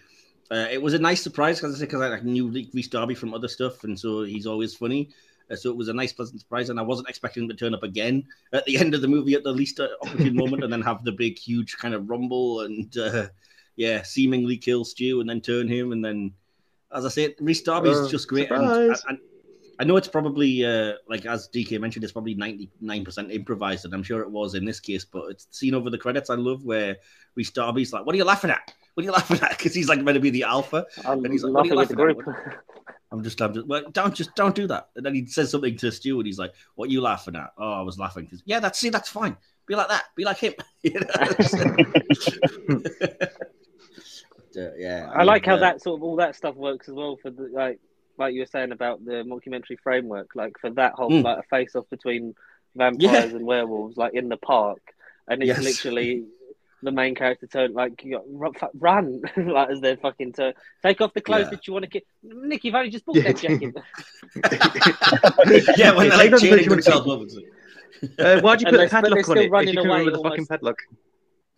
uh, it was a nice surprise because I because I knew Rhys Darby from other stuff, and so he's always funny. Uh, so it was a nice, pleasant surprise, and I wasn't expecting him to turn up again at the [laughs] end of the movie at the least uh, opportune moment, and then have the big, huge kind of rumble, and uh, yeah, seemingly kill Stu, and then turn him, and then as I said, Rhys Darby is uh, just great. And, and, I know it's probably uh, like as DK mentioned, it's probably ninety nine percent improvised, and I'm sure it was in this case. But it's seen over the credits. I love where Rhys Darby's like, "What are you laughing at? What are you laughing at?" Because he's like meant to be the alpha, I'm and he's like, "What are you laughing at?" I'm just, I'm just, well, don't just don't do that. And then he says something to Stu, and he's like, "What are you laughing at?" Oh, I was laughing because yeah, that's see, that's fine. Be like that. Be like him. [laughs] [laughs] [laughs] uh, yeah. I, I like how uh, that sort of all that stuff works as well for the like like you were saying about the mockumentary framework, like for that whole mm. like a face off between vampires yeah. and werewolves, like in the park, and it's yes. literally the main character turn like you got, run [laughs] like as they're fucking to take off the clothes yeah. that you want to get. Nick, you've only just bought that jacket. [laughs] yeah, when they're like chaining themselves over. Uh, why'd you put a padlock on it? If you can remember the fucking padlock.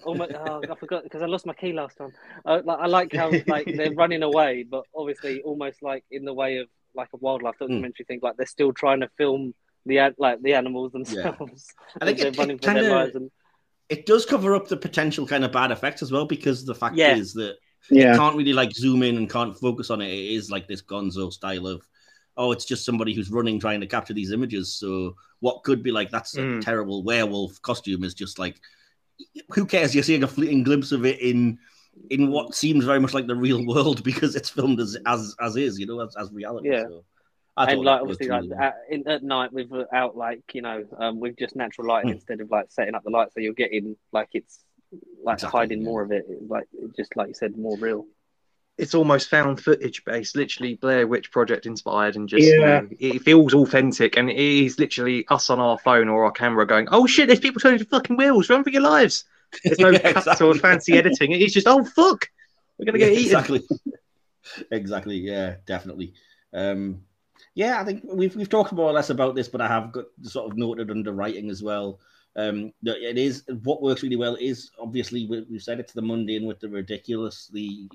Oh, my, oh, I forgot because I lost my key last time. Uh, like, I like how like they're [laughs] running away, but obviously almost like in the way of like a wildlife hmm. documentary mm. thing. Like they're still trying to film the like the animals themselves. Yeah. I think [laughs] it, it, kinda, and... it does cover up the potential kind of bad effects as well because the fact yeah. is that yeah. it can't really like zoom in and can't focus on it. It is like this Gonzo style of oh, it's just somebody who's running trying to capture these images. So what could be like that's mm. a terrible werewolf costume is just like who cares? You're seeing a fleeting glimpse of it in in what seems very much like the real [laughs] world because it's filmed as as as is, you know, as, as reality. Yeah. So and like obviously, like at, in, at night without like you know um, with just natural light mm. instead of like setting up the light, so you're getting like it's like exactly, hiding yeah. more of it, like just like you said, more real it's almost found footage based, literally Blair Witch Project inspired, and just yeah. you know, it feels authentic. And it is literally us on our phone or our camera going, "Oh shit, there's people turning to fucking wheels! Run for your lives!" There's no [laughs] yeah, cuts exactly. or fancy editing. It's just, "Oh fuck, we're gonna get yeah, eaten." Exactly. [laughs] exactly. Yeah, definitely. Um, yeah, I think we've we've talked more or less about this, but I have got sort of noted under writing as well. Um, it is what works really well is obviously we, have said it's the mundane with the ridiculous, the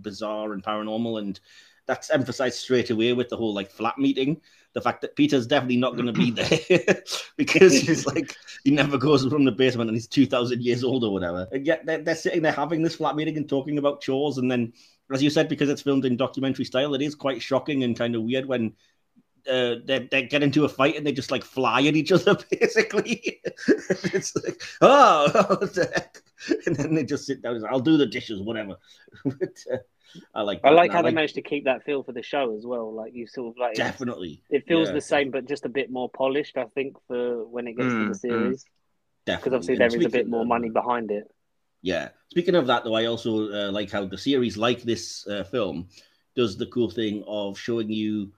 bizarre and paranormal, and that's emphasized straight away with the whole like flat meeting. The fact that Peter's definitely not going to be there [laughs] because he's like he never goes from the basement and he's two thousand years old or whatever. And yet they're, they're sitting there having this flat meeting and talking about chores, and then as you said, because it's filmed in documentary style, it is quite shocking and kind of weird when uh, they, they get into a fight and they just like fly at each other [laughs] basically. [laughs] it's like, oh, [laughs] and then they just sit down and say, I'll do the dishes, whatever. but, uh, I like. I like how I like... they managed to keep that feel for the show as well. Like you sort of like definitely. It feels yeah. the same, but just a bit more polished. I think for when it gets mm, to the mm, series, because obviously there is a bit more money behind it. Yeah. Speaking of that, though, I also uh, like how the series, like this uh, film, does the cool thing of showing you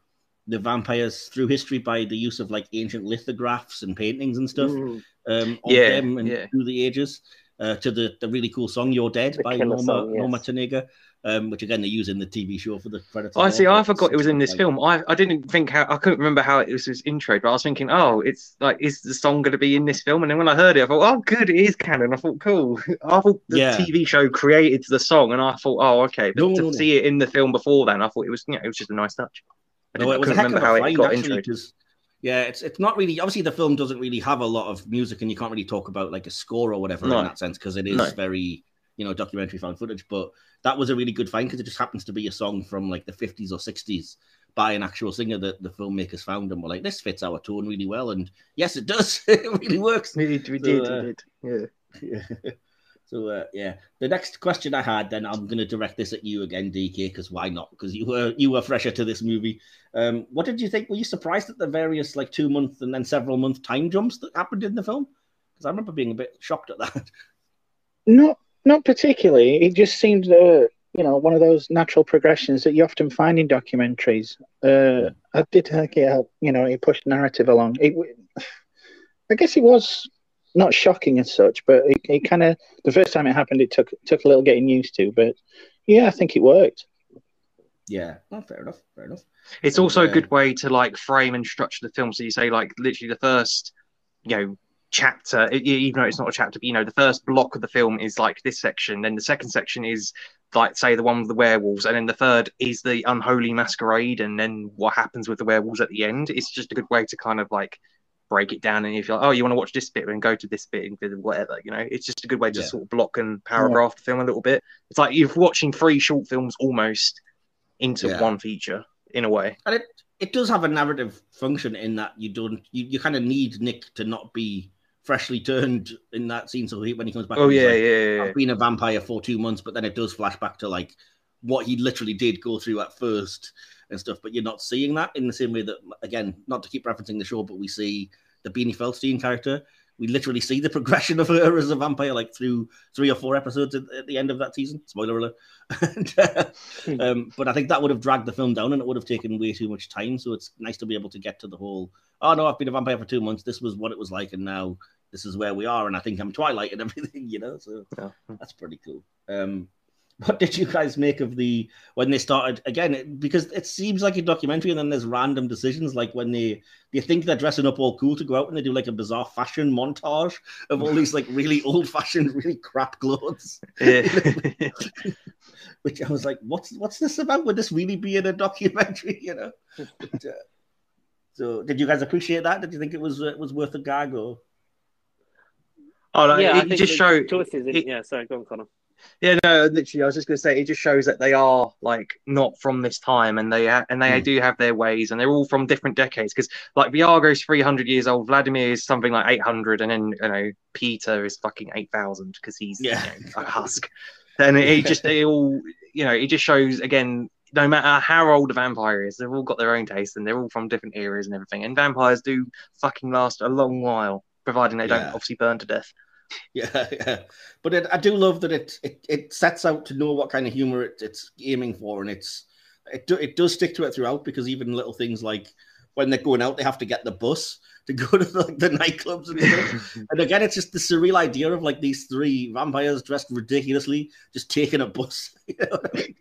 the vampires through history by the use of like ancient lithographs and paintings and stuff Mm. um, of Yeah, them and yeah. through the ages uh, to the, the really cool song "You're Dead" The by Norma song, yes. Norma Tanega, um, which again they use in the TV show for the Predator. I see. I forgot it was in this like- film. I, I didn't think how I couldn't remember how it was his intro, but I was thinking, oh, it's like is the song going to be in this film? And then when I heard it, I thought, oh, good, it is canon. I thought, cool. [laughs] I thought the Yeah. TV show created the song, and I thought, oh, okay. But No, to no, no. see it in the film before then, I thought it was, you know, it was just a nice touch. No, it was a heck of a how it find got actually, introed. 'cause, yeah, it's it's not really obviously the film doesn't really have a lot of music, and you can't really talk about like a score or whatever No. in that sense because it is No. very you know documentary found footage. But that was a really good find because it just happens to be a song from like the fifties or sixties by an actual singer that the filmmakers found and were like, this fits our tone really well, and yes, it does. [laughs] it really works. We So, did, uh, we did. Yeah. [laughs] Yeah. So uh, yeah, the next question I had, then I'm going to direct this at you again, DK, because why not? Because you were you were fresher to this movie. Um, what did you think? Were you surprised at the various like two month and then several month time jumps that happened in the film? Because I remember being a bit shocked at that. [laughs] Not not particularly. It just seemed, uh, you know, one of those natural progressions that you often find in documentaries. Uh, I did think it, helped, you know, it pushed narrative along. It, [sighs] I guess it was not shocking as such, but it, it kind of the first time it happened, it took took a little getting used to. But yeah, I think it worked. Yeah, well, fair enough. Fair enough. It's And, also a uh, good way to like frame and structure the film. So you say like literally the first, you know, chapter, even though it's not a chapter, but you know, the first block of the film is like this section. Then the second section is like say the one with the werewolves, and then the third is the unholy masquerade, and then what happens with the werewolves at the end. It's just a good way to kind of like break it down. And if you're like, oh, you want to watch this bit, and go to this bit and whatever, you know, it's just a good way to Yeah. sort of block and paragraph the film a little bit. It's like you're watching three short films almost into Yeah. one feature in a way. And it it does have a narrative function in that you don't you, you kind of need Nick to not be freshly turned in that scene. So he, when he comes back, Oh yeah, like, yeah, yeah. I've been a vampire for two months, but then it does flash back to like what he literally did go through at first and stuff. But you're not seeing that in the same way that, again, not to keep referencing the show, but we see the Beanie Feldstein character. We literally see the [laughs] progression of her as a vampire, like through three or four episodes at, at the end of that season. Spoiler alert. [laughs] and, uh, um, but I think that would have dragged the film down, and it would have taken way too much time. So it's nice to be able to get to the whole. Oh no, I've been a vampire for two months. This was what it was like, and now this is where we are. And I think I'm Twilight and [laughs] everything, you know. So Yeah. that's pretty cool. Um, [laughs] what did you guys make of the when they started again? it- Because it seems like a documentary, and then there's random decisions, like when they they think they're dressing up all cool to go out, and they do like a bizarre fashion montage of all these like really old fashioned, [laughs] really crap clothes. Yeah. [laughs] Which I was like, what's what's this about? Would this really be in a documentary? You know. But, uh, so, did you guys appreciate that? Did you think it was uh, was worth a gag or? oh, no, yeah, it, it think just the showed. choices. it- yeah, sorry, go on, Conor. Yeah, no, literally, I was just going to say it just shows that they are like not from this time, and they ha- and they Mm. do have their ways, and they're all from different decades. Because like Viago's three hundred years old, Vladimir is something like eight hundred, and then you know Peter is fucking eight thousand because he's you know, a husk. And it, it just they all you know it just shows again. No matter how old a vampire is, they've all got their own taste, and they're all from different eras and everything. And vampires do fucking last a long while, providing they don't obviously burn to death. [laughs] Yeah, yeah. But it, I do love that it, it it sets out to know what kind of humor it, it's aiming for, and it's it do, it does stick to it throughout because even little things like when they're going out, they have to get the bus to go [laughs] to the, the nightclubs and stuff. [laughs] and again, it's just the surreal idea of like these three vampires dressed ridiculously, just taking a bus. You know I mean?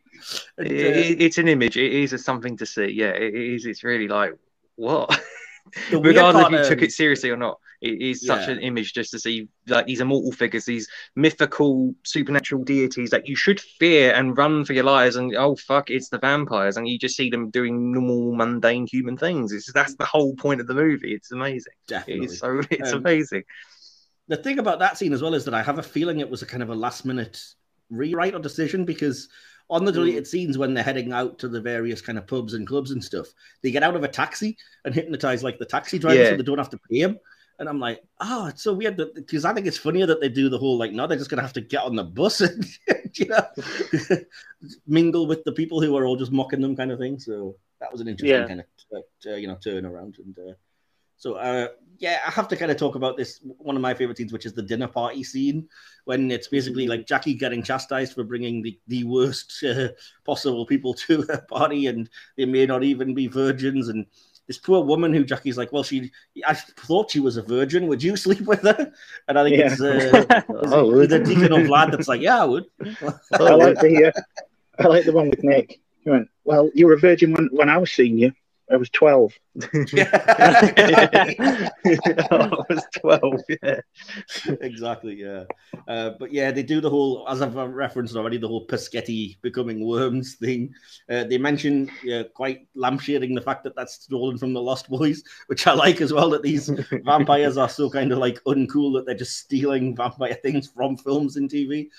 And, It- uh, it- it's an image. It is a something to see. Yeah, it is. It's really like what, regardless if part, you took um, it seriously or not. It is such Yeah. an image just to see like these immortal figures, these mythical supernatural deities that you should fear and run for your lives. And oh fuck, it's the vampires, and you just see them doing normal, mundane human things. It's that's the whole point of the movie. It's amazing. It definitely. is so. It's Um, amazing. the thing about that scene as well is that I have a feeling it was a kind of a last minute rewrite or decision because on the deleted scenes when they're heading out to the various kind of pubs and clubs and stuff, they get out of a taxi and hypnotise like the taxi driver Yeah. so they don't have to pay him. And I'm like, oh, it's so weird because I think it's funnier that they do the whole like, no, they're just gonna have to get on the bus [laughs] and you know [laughs] mingle with the people who are all just mocking them kind of thing. So that was an interesting Yeah. kind of uh, uh, you know turn around and uh, So uh, yeah, I have to kind of talk about this. One of my favorite scenes, which is the dinner party scene, when it's basically like Jackie getting chastised for bringing the, the worst uh, possible people [laughs] to a party, and they may not even be virgins. And this poor woman who Jackie's like, well, she, I thought she was a virgin. Would you [laughs] sleep with her? And I think Yeah. it's uh, [laughs] Oh, the deacon of lad that's like, yeah, I would. I like the uh, I like the one with Nick. He went, "Well, you were a virgin when, when I was seeing you. I was 12. [laughs] [laughs] I was 12, yeah. exactly, yeah. Uh, but yeah, they do the whole, as I've referenced already, the whole Pasghetti becoming worms thing. Uh, they mention yeah, quite lampshading the fact that that's stolen from the Lost Boys, which I like as well. That these [laughs] vampires are so kind of like uncool that they're just stealing vampire things from films and TV,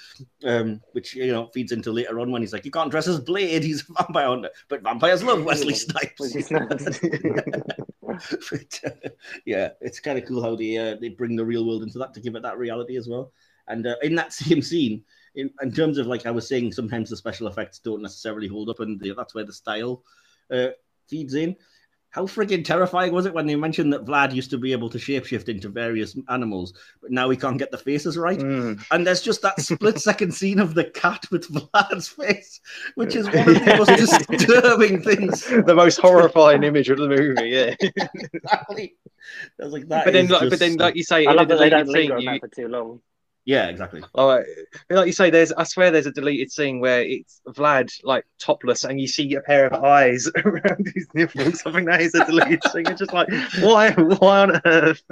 um, which you know feeds into later on when he's like, "You can't dress as Blade; he's a vampire hunter." But vampires love Wesley Snipes. But, [laughs] uh, yeah, it's kind of cool how they uh, they bring the real world into that to give it that reality as well. And uh, in that [laughs] same scene, in, in terms of like I was saying, sometimes the special effects don't necessarily hold up, and the, that's where the style uh, feeds in. How friggin' terrifying was it when they mentioned that Vlad used to be able to shapeshift into various animals, but now he can't get the faces right? Mm. And there's just that split [laughs] second scene of the cat with Vlad's face, which is one of the most [laughs] disturbing things. The most horrifying image of the movie, yeah. [laughs] Exactly. I was like, that But then, is like, but then, like you say, I in a love that they deleted don't linger scene, on you, that for too long. Yeah, exactly. like, like you say, there's I swear there's a deleted scene where it's Vlad like topless and you see a pair of eyes [laughs] around his nipples. I think that is a deleted [laughs] scene. It's just like, why, why on earth?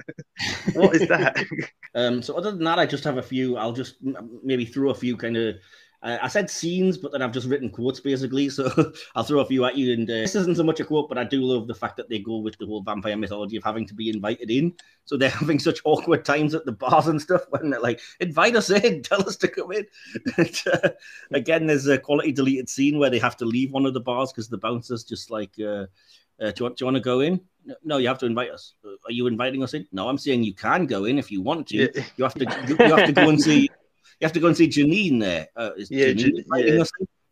What is that? [laughs] Um, so other than that, I just have a few. I'll just m- maybe throw a few kind of. Uh, I said scenes, but then I've just written quotes basically. So [laughs] I'll throw a few at you. And uh, this isn't so much a quote, but I do love the fact that they go with the whole vampire mythology of having to be invited in. So they're [laughs] having such awkward times at the bars and stuff when they're like, "Invite us in, [laughs] tell us to come in." and, uh, again, there's a quality deleted scene where they have to leave one of the bars because the bouncers just like. Uh, uh, do, you want, do you want to go in? No, you have to invite us. Are you inviting us in? No, I'm saying you can go in if you want to. You have to you have to go and see you have to go and see Janine there. Uh, is Yeah, Janine Jan- yeah.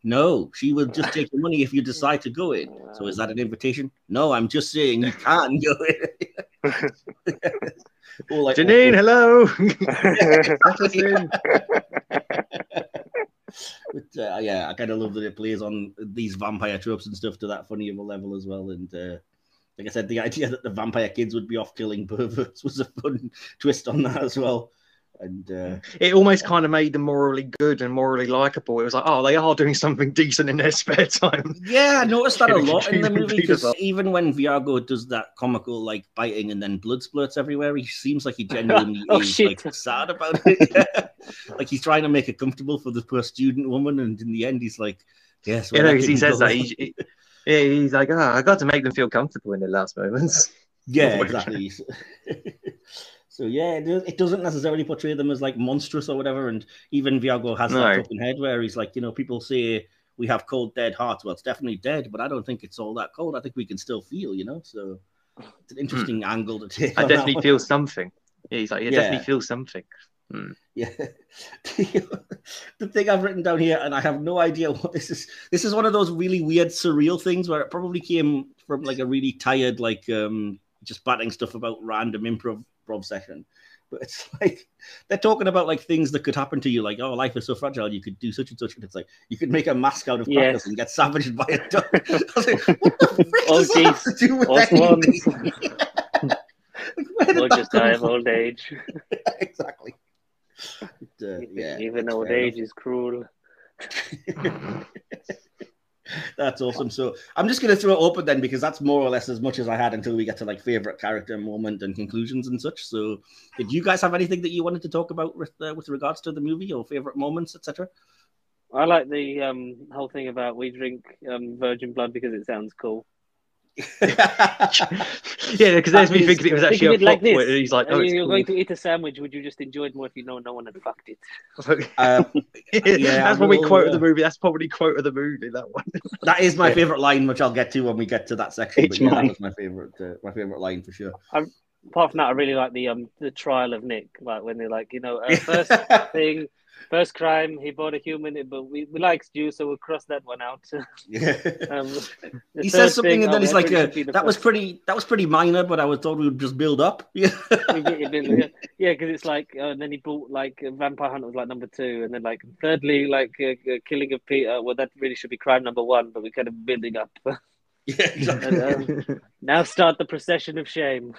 No, she will just take your money if you decide to go in. So is that an invitation? No, I'm just saying you can go in. [laughs] All like Janine, hello. [laughs] [laughs] Let. But, uh, yeah, I kind of love that it plays on these vampire tropes and stuff to that funny of a level as well. And uh, like I said, the idea that the vampire kids would be off killing perverts was a fun twist on that as well. And uh, It almost kind of made them morally good and morally likable. It was like, oh, they are doing something [laughs] decent in their spare time. Yeah, I noticed that a lot in the movie because even when Viago does that comical like biting and then blood splurts everywhere, he seems like he genuinely [laughs] Oh, is shit. like sad about it. [laughs] like he's trying to make it comfortable for the poor student woman, and in the end, he's like, "Yes, You well, know, that 'cause he says that. He, he- yeah, he's like, oh, I got to make them feel comfortable in their last moments. Yeah, exactly. So yeah, it, does, it doesn't necessarily portray them as like monstrous or whatever. And even Viago has No. that talking head where he's like, you know, people say we have cold, dead hearts. Well, it's definitely dead, but I don't think it's all that cold. I think we can still feel, you know. So it's an interesting angle to take. I definitely feel something. Yeah, he's like, I Yeah. definitely feel something. Yeah. the, [laughs] the thing I've written down here, and I have no idea what this is. This is one of those really weird, surreal things where it probably came from like a really tired, like um just batting stuff about random improv, improv session. But it's [laughs] like they're talking about like things that could happen to you, like oh, life is so fragile, you could do such and such, and it's like you could make a mask out of Yes. crackers and get savaged by a [laughs] dog. [laughs] I was like, what the frick Oh, does that have to do with Or anything? like, where did just die of old age. exactly. But, uh, yeah, Even old fair enough. age is cruel. That's awesome. So I'm just going to throw it open then because that's more or less as much as I had until we get to like favorite character moment and conclusions and such. So did you guys have anything that you wanted to talk about with uh, with regards to the movie or favorite moments, etc.? I like the um, whole thing about we drink um, virgin blood because it sounds cool. [laughs] Yeah, because there's me thinking it was actually a think of it like plot point. this. He's like, And oh, you- it's you're cool. going to eat a sandwich. Would you just enjoy it more if you know no one had fucked it? uh, [laughs] Yeah, that's I when we will, quote uh, the movie. That's probably quote of the movie. That one. that is my Yeah. favorite line, which I'll get to when we get to that section. It's but yeah, that was my favorite uh, my favorite line for sure. Apart from that, I really like the um the trial of Nick, like when they're like, you know, uh, [laughs] first thing, First crime, he bought a human, but we, we like stew, so we'll cross that one out. [laughs] Yeah. um, he says something thing, and then he's like, uh, the "That was pretty. That was pretty minor, but I was told we would just build up." [laughs] Yeah. We get it in- yeah, because it's like, uh, and then he bought like uh, Vampire Hunter was like number two, and then like thirdly, like uh, uh, Killing of Peter. Well, that really should be crime number one, but we're kind of building up. [laughs] yeah, exactly. and, um, now start the procession of shame.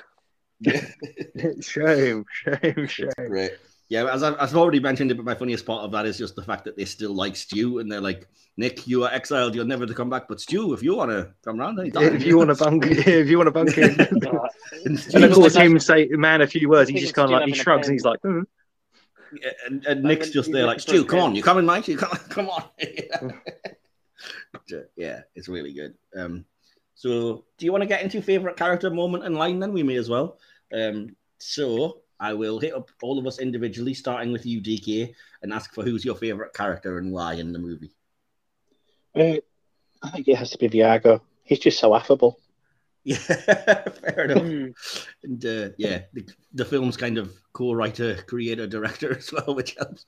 shame, shame, shame. Great. Yeah, as I've, I've already mentioned it, but my funniest part of that is just the fact that they still like Stu, and they're like, "Nick, you are exiled. You're never to come back. But Stu, if you want to come round, anytime." If you want to bunk, [laughs] if you want to bunk in, and, and of course like- him say, "Man, a few words." He just kind of like he shrugs and he's like, "Hmm." Yeah, and, and Nick's just there like, for Stu, come on, pen. you coming, mate? You come, [laughs] come on. [laughs] Uh, yeah, it's really good. Um, so, do you want to get into favorite character moment in line? Then we may as well. Um, so I will hit up all of us individually, starting with you, DK, and ask for who's your favorite character and why in the movie. Uh, I think it has to be Viago. He's just so affable. [laughs] Yeah, fair enough. mm, And uh, yeah, the, the film's kind of co-writer, creator, director [laughs] as well, which helps.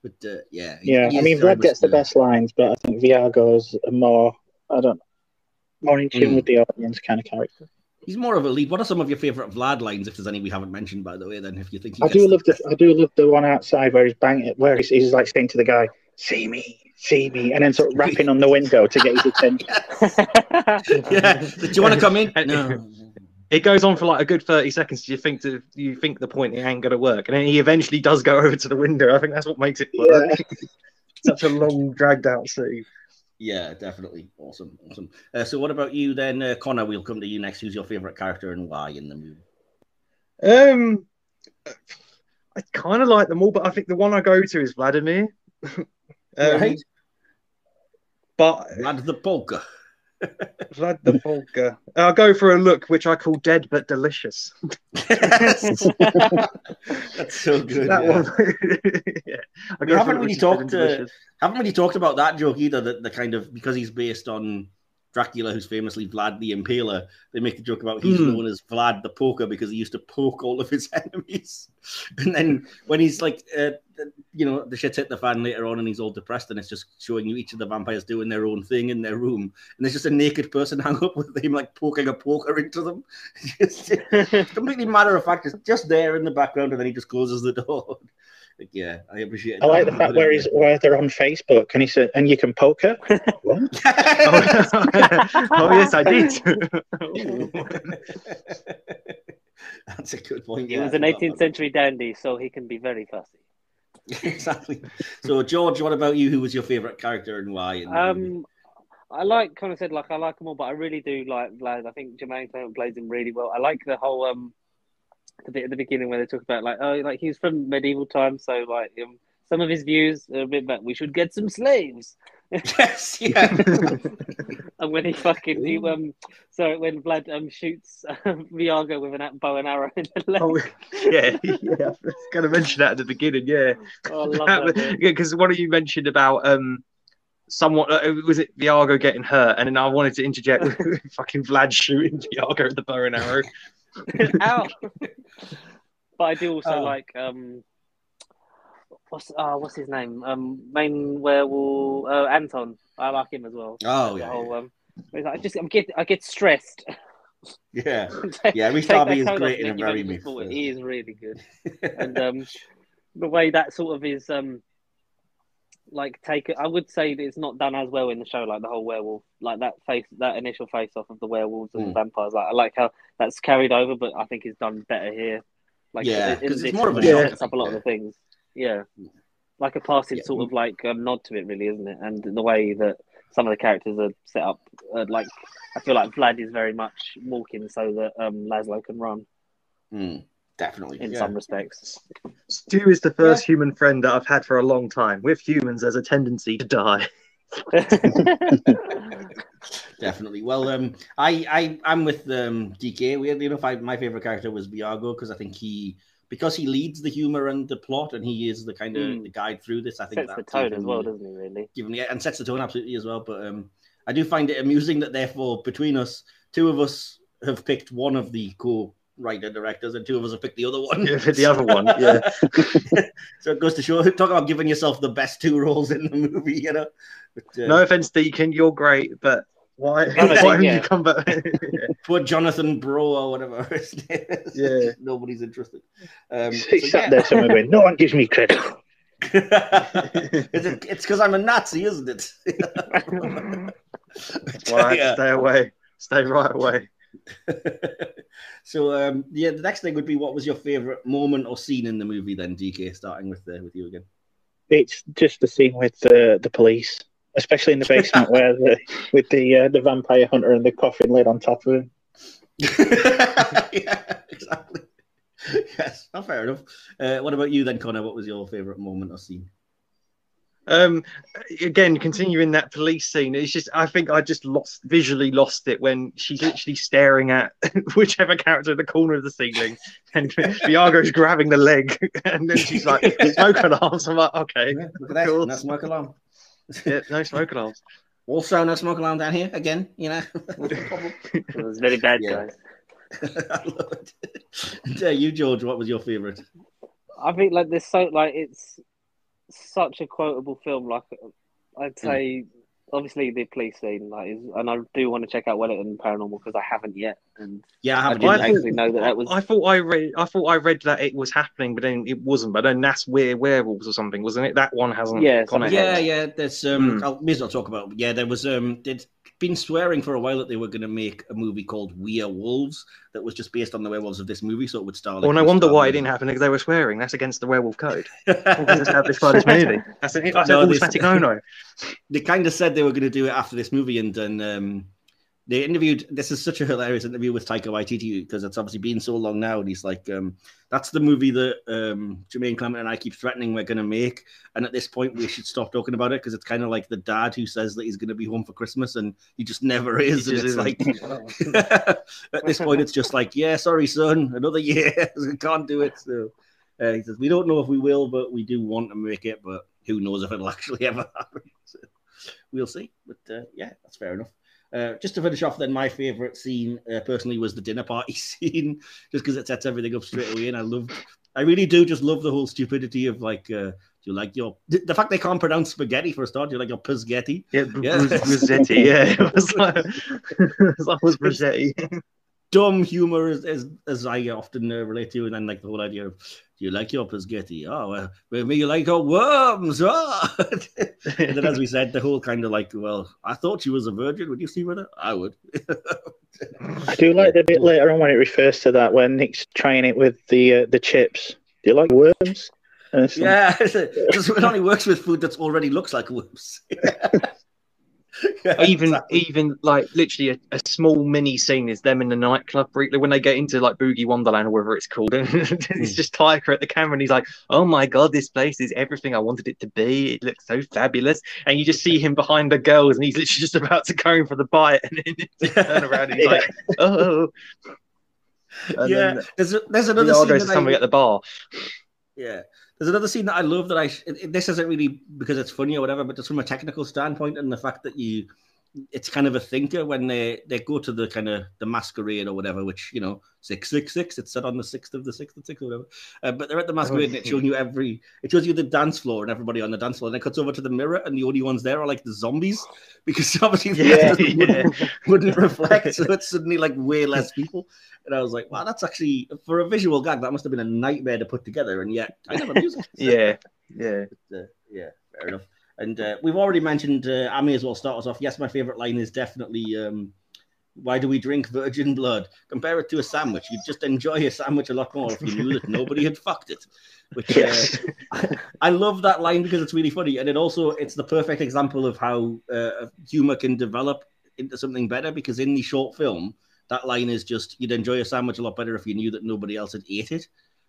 But uh, yeah, Yeah, I mean, very Red gets the best lines, but I think Viago's a more, I don't more in tune Mm. with the audience kind of character. He's more of a lead. What are some of your favorite Vlad lines, if there's any we haven't mentioned, by the way? Then, if you think I do love the I do love the one outside where he's banging, where he's, he's like saying to the guy, "See me, see me," and then sort of rapping on the window to get his attention. [laughs] yeah. Do you want to come in? No. It goes on for like a good thirty seconds. Do You think to, you think the point it ain't gonna work, and then he eventually does go [laughs] over to the window. I think that's what makes it work. [laughs] Such a long, dragged out scene. Yeah, definitely. Awesome. Awesome. Uh, so, what about you then, uh, Conor? We'll come to you next. Who's your favorite character and why in the movie? Um, I kind of like them all, but I think the one I go to is Vladimir. [laughs] um, Right. But Vlad the Poker. Vlad the Volga. I'll go for a look which I call dead but delicious. That's so [laughs] good. that yeah. one. [laughs] yeah. I We go haven't really which is dead and talked, uh, haven't really talked about that joke either. That the kind of because he's based on Dracula, who's famously Vlad the Impaler. They make a joke about he's Hmm. known as Vlad the Poker because he used to poke all of his [laughs] enemies. And then when he's like, uh, you know, the shit's hit the fan later on, and he's all depressed, and it's just showing you each of the vampires doing their own thing in their room, and there's just a naked person [laughs] hung up with him like poking a poker into them. [laughs] Just- completely matter of fact, it's just there in the background, and then he just closes the door. Like, yeah, I appreciate. I like the fact where he's [laughs] where they're on Facebook and he said, "And you can poke [laughs] What? [laughs] oh, oh, yes, I did. That's a good point. he yeah, was an 18th about century dandy, so he can be very fussy. exactly. So, George, what about you? Who was your favorite character and why? in? Um, I like kind of said like I like them all, but I really do like Vlad. I think Jemaine Clement plays him really well. I like the whole um the bit at the beginning where they talk about like oh like he's from medieval times, so like um, some of his views are a bit about we should get some slaves. [laughs] yes, yeah. [laughs] And when he fucking he um sorry when Vlad um shoots um, Viago with an a- bow and arrow in the leg. oh, yeah, yeah. I was going to mention that at the beginning. Yeah, Oh, I love that. [laughs] because one of you mentioned about um. Someone uh, was it Viago getting hurt, and then I wanted to interject with fucking Vlad shooting Viago with the bow and arrow. [laughs] Ow. but I do also Oh. like um, what's uh, what's his name? Um, main werewolf uh, Anton. I like him as well. Oh, The yeah. whole, um, he's like, I just I'm get I get stressed. Yeah. [laughs] Yeah, Rhys take that Darby is great in a Nick, very only mixed fought it. film. He is really good, [laughs] and um, the way that sort of is um. Like take it, I would say that it's not done as well in the show, like the whole werewolf, like that face, that initial face off of the werewolves and Mm. the vampires. Like I like how that's carried over, but I think it's done better here. Like Yeah, in 'cause it's more of a it shock, sets up a lot of the things. Yeah, like a passing Yeah. sort of like um, nod to it, really, isn't it? And the way that some of the characters are set up, uh, like I feel like Vlad is very much walking so that um, Laszlo can run Hmm, definitely. in yeah. some respects. Stu is the first human friend that I've had for a long time. With humans, there's a tendency to die. [laughs] [laughs] Definitely. Well, um, I, I, I'm with um, DK. Weirdly enough, I, my favorite character was Viago because I think he, because he leads the humor and the plot, and he is the kind of Mm. the guide through this. I think Sets the that's tone as well, doesn't he? Really? given yeah, and sets the tone absolutely as well. But um, I do find it amusing that therefore between us, two of us have picked one of the co writer directors, and two of us have picked the other one. Yeah, the other one, yeah. [laughs] so it goes to show, talk about giving yourself the best two roles in the movie, you know. But, uh, No offense, Deacon, you're great, but why, Honestly, [laughs] why have yeah. you come back? [laughs] poor Jonathan Brugh or whatever his name is. Yeah. nobody's interested. Um, He so sat yeah. there somewhere going, no one gives me credit. It's because I'm a Nazi, isn't it? That's why I Yeah. stay away. Stay right away. [laughs] so um, yeah, the next thing would be what was your favorite moment or scene in the movie? Then DK, starting with uh, with you again. It's just the scene with the the police, especially in the basement where the [laughs] with the uh, the vampire hunter and the coffin lid on top of him. [laughs] yeah, exactly. Yes, oh, fair enough. Uh, what about you then, Conor? What was your favorite moment or scene? Um, again, continuing that police scene, it's just I think I just lost visually lost it when she's literally staring at [laughs] whichever character in the corner of the ceiling, and Viago's grabbing the leg, [laughs] and then she's like smoke [laughs] alarms. I'm like, okay, Yeah, look at that. Cool. No smoke alarm. yeah, no smoke alarms. Also, no smoke alarm down here again. You know. It was very bad, Yeah. guys. I love it. And, uh, you, George, what was your favorite? I think like there's so like it's such a quotable film. Like I'd say, obviously the police scene, like, is, and I do want to check out Wellington Paranormal because I haven't yet, and Yeah, I I haven't. didn't I thought- actually know that that was. I thought I read, I thought I read that it was happening, but then it wasn't. But then that's where werewolves or something, wasn't it? That one hasn't. Yeah, gone ahead. Yeah, yeah. There's um. Hmm. I'll may as well talk about. Yeah, there was um. They'd been swearing for a while that they were going to make a movie called We Are Wolves that was just based on the werewolves of this movie, so it would star. Like, Well, no Chris wonder why it didn't happen because they were swearing. That's against the werewolf code. [laughs] As established by this movie. [laughs] That's an, that's No, an automatic no-no. they kind of said they were going to do it after this movie, and then um, they interviewed. This is such a hilarious interview with Taika Waititi because it's obviously been so long now, and he's like, um, "That's the movie that um, Jemaine Clement and I keep threatening we're going to make, and at this point we should stop talking about it because it's kind of like the dad who says that he's going to be home for Christmas and he just never is, and it's like [laughs] at this point it's just like, yeah, sorry, son, another year, [laughs] can't do it. So uh, he says we don't know if we will, but we do want to make it, but who knows if it'll [laughs] actually ever happen. So, we'll see. But uh, yeah, that's fair enough. Uh, just to finish off, then my favourite scene uh, personally was the dinner party [laughs] scene, just because it sets everything up straight away, and I love, I really do just love the whole stupidity of like, uh, do you like your the, fact they can't pronounce spaghetti for a start? Do you like your spaghetti? Yeah, [laughs] Yeah. Yeah, it was like [laughs] it was Dumb humor, as as, as I often uh, relate to, and then like the whole idea of, do you like your spaghetti? Oh, well, maybe you like your worms. Oh. and then, as we said, the whole kind of like, well, I thought she was a virgin. Would you see with her? I would. I do like the bit later on when it refers to that when Nick's trying it with the uh, the chips. Do you like worms? And it's like, Yeah, [laughs] because it only works with food that's already looks like worms. [laughs] [laughs] Yeah, even exactly. even like literally a, a small mini scene is them in the nightclub briefly when they get into like Boogie Wonderland or whatever it's called. [laughs] And it's hmm. just Taika at the camera and he's like, Oh my god, this place is everything I wanted it to be. It looks so fabulous. And you just see him behind the girls and he's literally [laughs] just about to go in for the bite and then he turn around and he's like, Oh and yeah, then there's a, there's another Viago's scene to somebody I, at the bar. yeah. There's another scene that I love that I this isn't really because it's funny or whatever, but just from a technical standpoint and the fact that you it's kind of a thinker when they they go to the kind of the masquerade or whatever, which you know six six six. It's set on the sixth of the sixth of sixth or whatever. Uh, but they're at the masquerade and it's showing you every. It shows you the dance floor and everybody on the dance floor, and it cuts over to the mirror and the only ones there are like the zombies [laughs] because obviously Yeah, rest of them yeah. wouldn't, [laughs] wouldn't reflect, so it's suddenly like way [laughs] less people. And I was like, wow, that's actually for a visual gag that must have been a nightmare to put together, and yet I never use it. Yeah, yeah. uh, yeah, fair enough. And uh, we've already mentioned. Uh, I may as well start us off. Yes, my favorite line is definitely. Um, why do we drink virgin blood? Compare it to a sandwich. You'd just enjoy a sandwich a lot more if you knew that nobody had fucked it. Which uh, Yes. [laughs] I love that line because it's really funny, and it also it's the perfect example of how uh, humor can develop into something better. Because in the short film, that line is just you'd enjoy a sandwich a lot better if you knew that nobody else had ate it.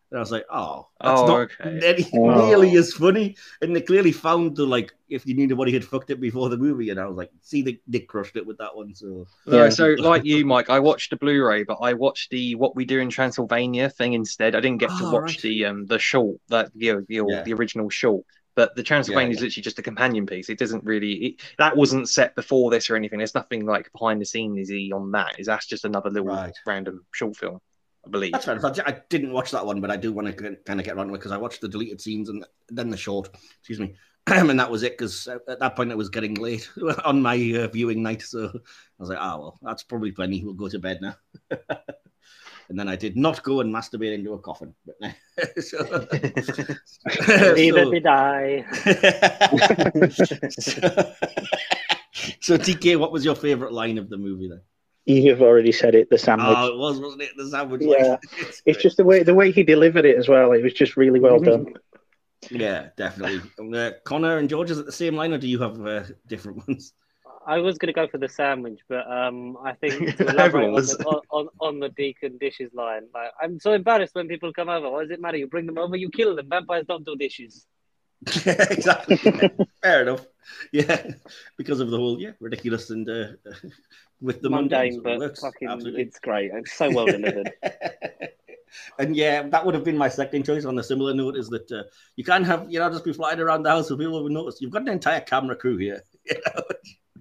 And I was like, oh, that's Oh, not okay. any- Oh. nearly as funny. And they clearly found the like if you knew nobody had fucked it before the movie, and I was like, see, they, they crushed it with that one. So No, Yeah. so like you, Mike, I watched the Blu-ray, but I watched the "What We Do in Transylvania" thing instead. I didn't get to Oh, watch right. the um the short, that the the, Yeah. the original short. But the Transylvania is yeah. literally just a companion piece. It doesn't really it, that wasn't set before this or anything. There's nothing like behind the scenes on that. Is that's just another little Right. random short film. I believe. That's fair. enough. I I didn't watch that one, but I do want to kind of get around to it because I watched the deleted scenes and then the short. Excuse me. [clears throat] and that was it because at that point it was getting late [laughs] on my uh, viewing night. So I was like, ah, well, that's probably plenty. We'll go to bed now. [laughs] and then I did not go and masturbate into a coffin. But [laughs] so, Neither so- did I. so, so, DK, what was your favorite line of the movie then? You've already said it. The sandwich. Oh, it was, wasn't it? The sandwich. Yeah. line. [laughs] it's just the way the way he delivered it as well. It was just really well done. yeah, definitely. Uh, Conor and George is it the same line, or do you have uh, different ones? I was going to go for the sandwich, but um, I think [laughs] to Everyone elaborate on was. the, on, on, on the Deacon dishes line, like, I'm so embarrassed when people come over. What does it matter? You bring them over, you kill them. Vampires don't do dishes. [laughs] exactly. Fair enough. Yeah, because of the whole yeah ridiculous and uh, with the Mundane, mundane, but works, fucking, absolutely. it's great. It's so well delivered. [laughs] and yeah, that would have been my second choice on a similar note is that uh, you can't have, you know, just be flying around the house so people will notice. You've got an entire camera crew here. [laughs] You know?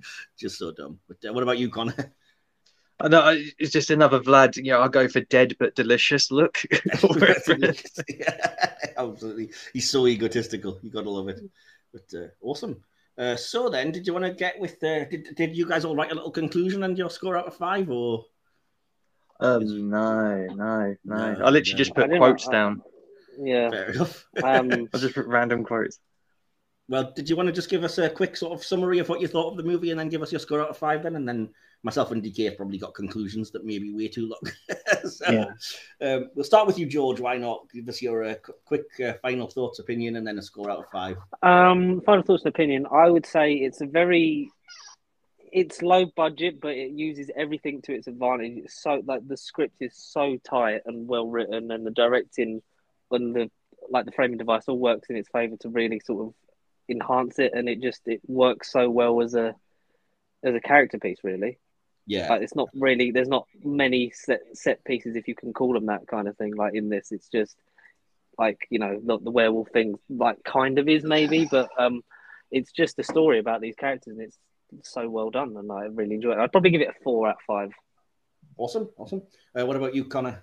[laughs] just so dumb. But uh, what about you, Conor? I know it's just another Vlad. You know, I'll go for dead but delicious look. yeah, absolutely. He's so egotistical. You gotta love it. But uh, awesome. Uh, so then, did you want to get with? Uh, did did you guys all write a little conclusion and your score out of five, or um, no, no, no. No, I literally no. just put quotes I- down. Yeah. fair enough? Um, [laughs] I just put random quotes. well, did you want to just give us a quick sort of summary of what you thought of the movie, and then give us your score out of five, then, and then myself and DK have probably got conclusions that may be way too long. [laughs] so, Yeah. um, we'll start with you, George. Why not? Give us your uh, quick uh, final thoughts, opinion, and then a score out of five. Um, final thoughts and opinion. I would say it's a very, it's low budget, but it uses everything to its advantage. It's so like the script is so tight and well written, and the directing and the like the framing device all works in its favor to really sort of enhance it, and it just it works so well as a as a character piece. Really, Yeah, like it's not really there's not many set set pieces if you can call them that kind of thing. Like in this, it's just like you know the, the werewolf thing like kind of is maybe but um it's just a story about these characters and it's so well done and i really enjoy it i'd probably give it a four out of five awesome, awesome. Uh, what about you, Conor?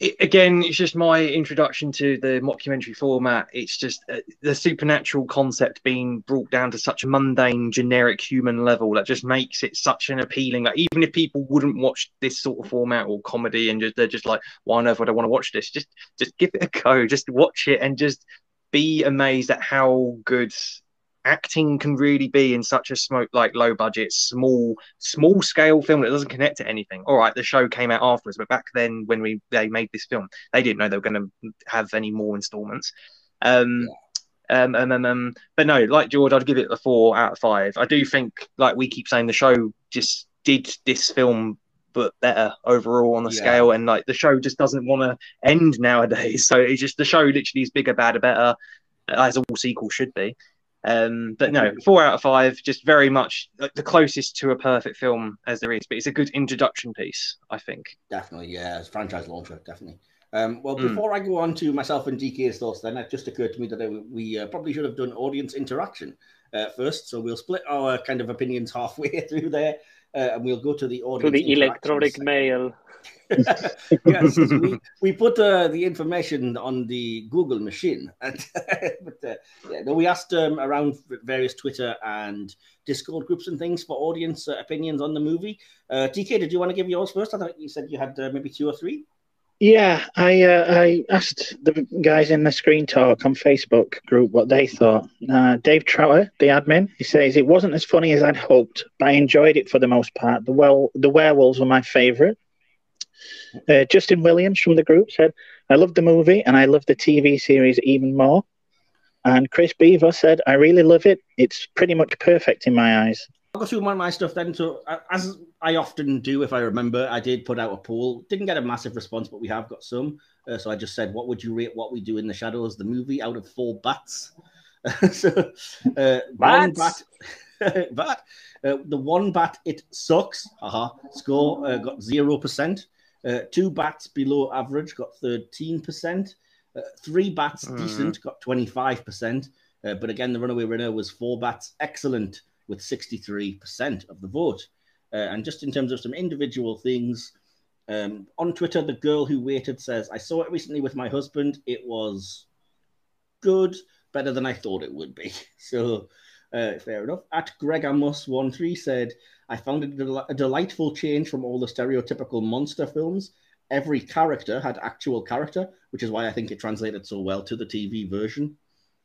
It, again, it's just my introduction to the mockumentary format. It's just uh, the supernatural concept being brought down to such a mundane, generic human level that just makes it such an appealing. Like even if people wouldn't watch this sort of format or comedy, and just, they're just like, "Why on earth would I want to watch this?" Just, just give it a go. Just watch it and just be amazed at how good acting can really be in such a smoke like low budget small small scale film that doesn't connect to anything all right the show came out afterwards but back then when we they made this film they didn't know they were going to have any more installments um um, um, um, um, but no, like George, I'd give it a four out of five. I do think, like we keep saying, the show just did this film, but better overall on the Yeah. scale. And like the show just doesn't want to end nowadays. [laughs] So it's just the show literally is bigger, badder, better, as all sequels should be. Um, but no, four out of five, just very much like, the closest to a perfect film as there is. But it's a good introduction piece, I think. Definitely, yeah, it's franchise launcher, definitely. Um, well, Mm. before I go on to myself and DK's thoughts, then it just occurred to me that uh, we uh, probably should have done audience interaction uh, first. So we'll split our kind of opinions halfway [laughs] through there, uh, and we'll go to the audience. to the electronic mail [laughs] yes, [laughs] we, we put uh, the information on the Google machine, [laughs] and, but uh, yeah, no, we asked um, around various Twitter and Discord groups and things for audience uh, opinions on the movie. Uh, DK, did you want to give yours first? I thought you said you had uh, maybe two or three. Yeah, I uh, I asked the guys in the Screen Talk on Facebook group what they thought. Uh, Dave Trower, the admin, he says it wasn't as funny as I'd hoped, but I enjoyed it for the most part. The well, the werewolves were my favourite. Uh, Justin Williams from the group said, "I loved the movie and I loved the TV series even more." And Chris Beaver said, "I really love it. It's pretty much perfect in my eyes." I'll go through my, my stuff then. So, uh, as I often do, if I remember, I did put out a poll. Didn't get a massive response, but we have got some. Uh, so I just said, "What would you rate What We Do in the Shadows, the movie, out of four bats?" [laughs] so, uh, one bat, [laughs] bat. Uh, the one bat, it sucks. Haha. Score uh, got zero percent. Uh, two bats below average got thirteen percent. Uh, three bats Mm. decent got twenty five percent. Uh, but again, the runaway winner was four bats excellent with 63% of the vote. Uh, and just in terms of some individual things, Um, on Twitter, the girl who waited says, I saw it recently with my husband. It was good, better than I thought it would be. [laughs] So, uh, fair enough. At Greg Amos13 said, I found it a, a delightful change from all the stereotypical monster films. Every character had actual character, which is why I think it translated so well to the TV version.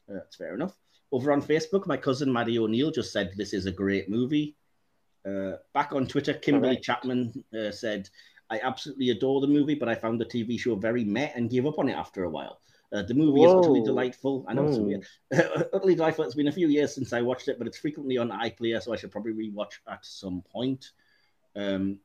Uh, that's fair enough. Over on Facebook, my cousin Maddie O'Neill just said, This is a great movie. Uh, back on Twitter, Kimberly Correct. Chapman uh, said, I absolutely adore the movie, but I found the TV show very meh and gave up on it after a while. Uh, the movie is utterly delightful. I know it's Whoa. weird. [laughs] utterly delightful. It's been a few years since I watched it, but it's frequently on iPlayer, so I should probably rewatch at some point. Um,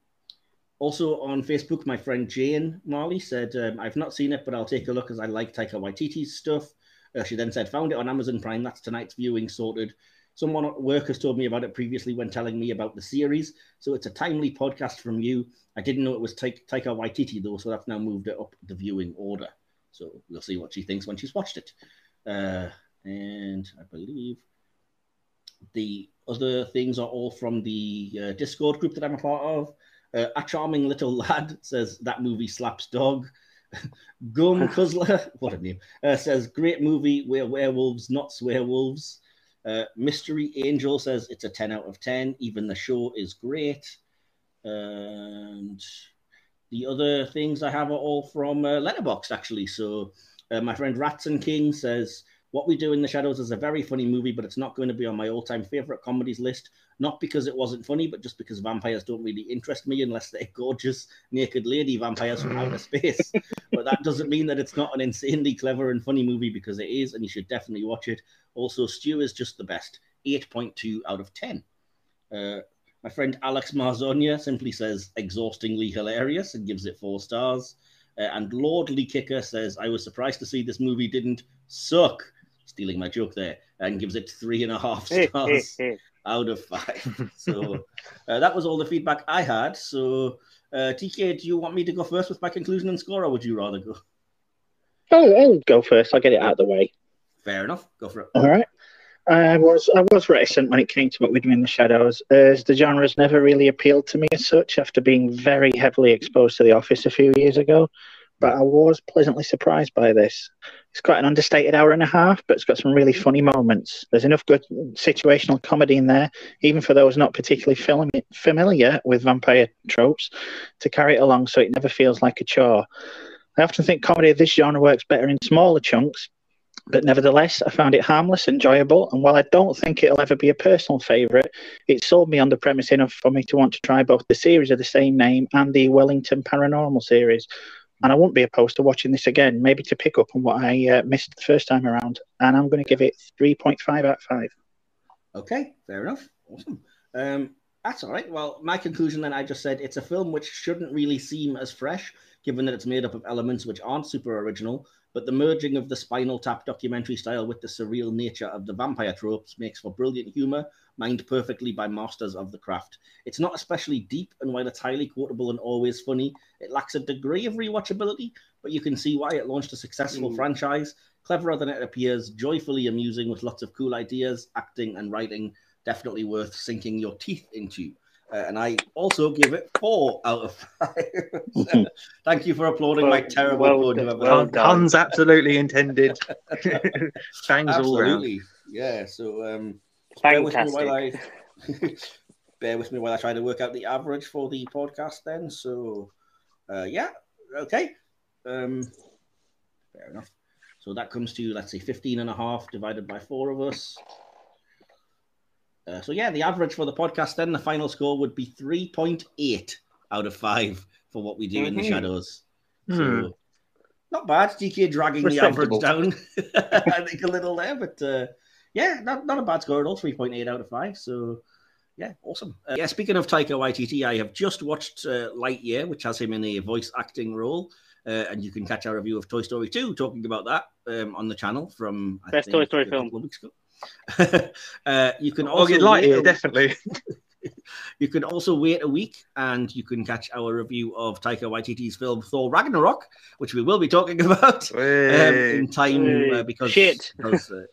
also on Facebook, my friend Jane Marley said, um, I've not seen it, but I'll take a look as I like Taika Waititi's stuff. Uh, she then said, found it on Amazon Prime. That's tonight's viewing sorted. Someone at work has told me about it previously when telling me about the series. So it's a timely podcast from you. I didn't know it was Ta- Taika Waititi, though, so that's now moved it up the viewing order. So we'll see what she thinks when she's watched it. Uh, and I believe the other things are all from the uh, Discord group that I'm a part of. Uh, a charming little [laughs] lad says that movie slaps dog. [laughs] Gum Cuzzler, [laughs] what a name, uh, says great movie. We're werewolves, not swearwolves. Uh, Mystery Angel says it's a 10 out of 10. Even the show is great. And the other things I have are all from uh, Letterboxd, actually. So uh, my friend Ratson King says, What We Do in the Shadows is a very funny movie, but it's not going to be on my all time favorite comedies list. Not because it wasn't funny, but just because vampires don't really interest me unless they're gorgeous, naked lady vampires from outer space. but that doesn't mean that it's not an insanely clever and funny movie because it is, and you should definitely watch it. Also, Stew is just the best 8.2 out of 10. Uh, my friend Alex Marzonia simply says exhaustingly hilarious and gives it four stars. Uh, and Lordly Kicker says, I was surprised to see this movie didn't suck. Stealing my joke there, and gives it three and a half stars out of five. [laughs] So uh, that was all the feedback I had. So, uh, DK, do you want me to go first with my conclusion and score, or would you rather go? Oh, I'll go first. I'll get it out of the way. Fair enough. Go for it. All right. I was I was reticent when it came to what we do in the shadows, as the genre's never really appealed to me as such. After being very heavily exposed to The Office a few years ago, but I was pleasantly surprised by this. It's quite an understated hour and a half, but it's got some really funny moments. There's enough good situational comedy in there, even for those not particularly film- familiar with vampire tropes, to carry it along so it never feels like a chore. I often think comedy of this genre works better in smaller chunks, but nevertheless, I found it harmless, enjoyable, and while I don't think it'll ever be a personal favourite, it sold me on the premise enough for me to want to try both the series of the same name and the Wellington Paranormal series. And I won't be opposed to watching this again, maybe to pick up on what I uh, missed the first time around. And I'm going to give it 3.5 out of 5. Okay, fair enough. Awesome. Um, that's all right. Well, my conclusion then, I just said it's a film which shouldn't really seem as fresh, given that it's made up of elements which aren't super original. But the merging of the Spinal Tap documentary style with the surreal nature of the vampire tropes makes for brilliant humor, mined perfectly by masters of the craft. It's not especially deep, and while it's highly quotable and always funny, it lacks a degree of rewatchability. But you can see why it launched a successful Mm. franchise, cleverer than it appears, joyfully amusing with lots of cool ideas, acting and writing. Definitely worth sinking your teeth into. Uh, and I also give it four out of five. [laughs] Thank you for applauding my terrible well pun, done, well. Puns absolutely intended. [laughs] Bangs all around. Absolutely. Yeah. So um, bear with me while I [laughs] bear with me while I try to work out the average for the podcast. Then. So uh, yeah. Okay. Um, fair enough. So that comes to let's say 15 and a half divided by four of us. Uh, so yeah, the average for the podcast then the final score would be 3.8 out of 5 for what we do in the Mhm. shadows. Hmm. So not bad. DK dragging the average down, [laughs] [laughs] I think a little there, but uh, yeah, not, not a bad score at all. 3.8 out of 5. So yeah, awesome. Uh, yeah, speaking of Taika Waititi, I have just watched uh, Lightyear, which has him in a voice acting role. Uh, and you can catch our review of Toy Story 2 talking about that um, on the channel from I Best think, Toy Story film. Of weeks ago. uh, you can Oh, also you'd like it, definitely. [laughs] you can also wait a week and you can catch our review of Taika Waititi's film Thor Ragnarok, which we will be talking [laughs] about um, in time uh, because Shit. because, uh,